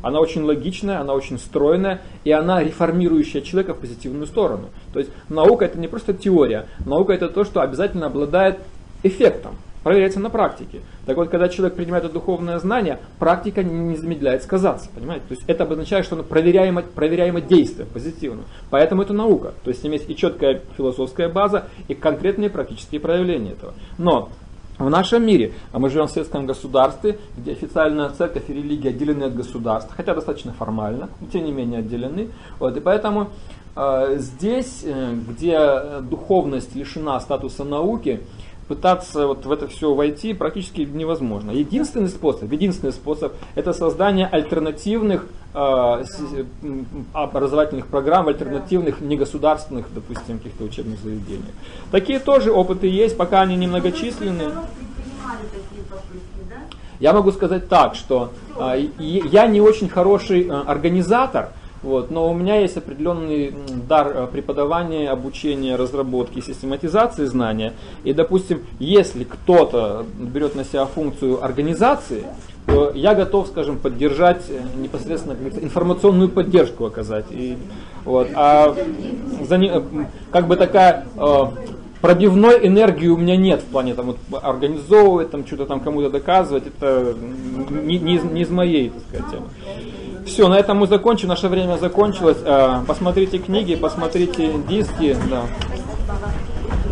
Она очень логичная, она очень стройная, и она реформирующая человека в позитивную сторону. То есть наука это не просто теория, наука это то, что обязательно обладает эффектом, проверяется на практике. Так вот, когда человек принимает это духовное знание, практика не замедляет сказаться, понимаете? То есть это обозначает, что оно проверяемо, проверяемо действие, позитивно. Поэтому это наука. То есть имеет и четкая философская база, и конкретные практические проявления этого. Но в нашем мире, а мы живем в светском государстве, где официальная церковь и религия отделены от государства, хотя достаточно формально, но тем не менее отделены. Вот, и поэтому э, здесь, э, где духовность лишена статуса науки, пытаться вот в это все войти практически невозможно. Единственный способ, единственный способ это создание альтернативных э, образовательных программ, альтернативных негосударственных, допустим, каких-то учебных заведений. Такие тоже опыты есть, пока они немногочисленны. Я могу сказать так, что э, я не очень хороший э, организатор, вот, но у меня есть определенный дар э, преподавания, обучения, разработки, систематизации знания. И, допустим, если кто-то берет на себя функцию организации, то я готов, скажем, поддержать э, непосредственно информационную поддержку оказать. И, вот, а за, э, как бы такая пробивной энергии у меня нет в плане там вот, организовывать, там что-то там кому-то доказывать, это не, не, не из моей, так сказать, темы. Все, на этом мы закончим. Наше время закончилось. Э, посмотрите книги, посмотрите диски. Да.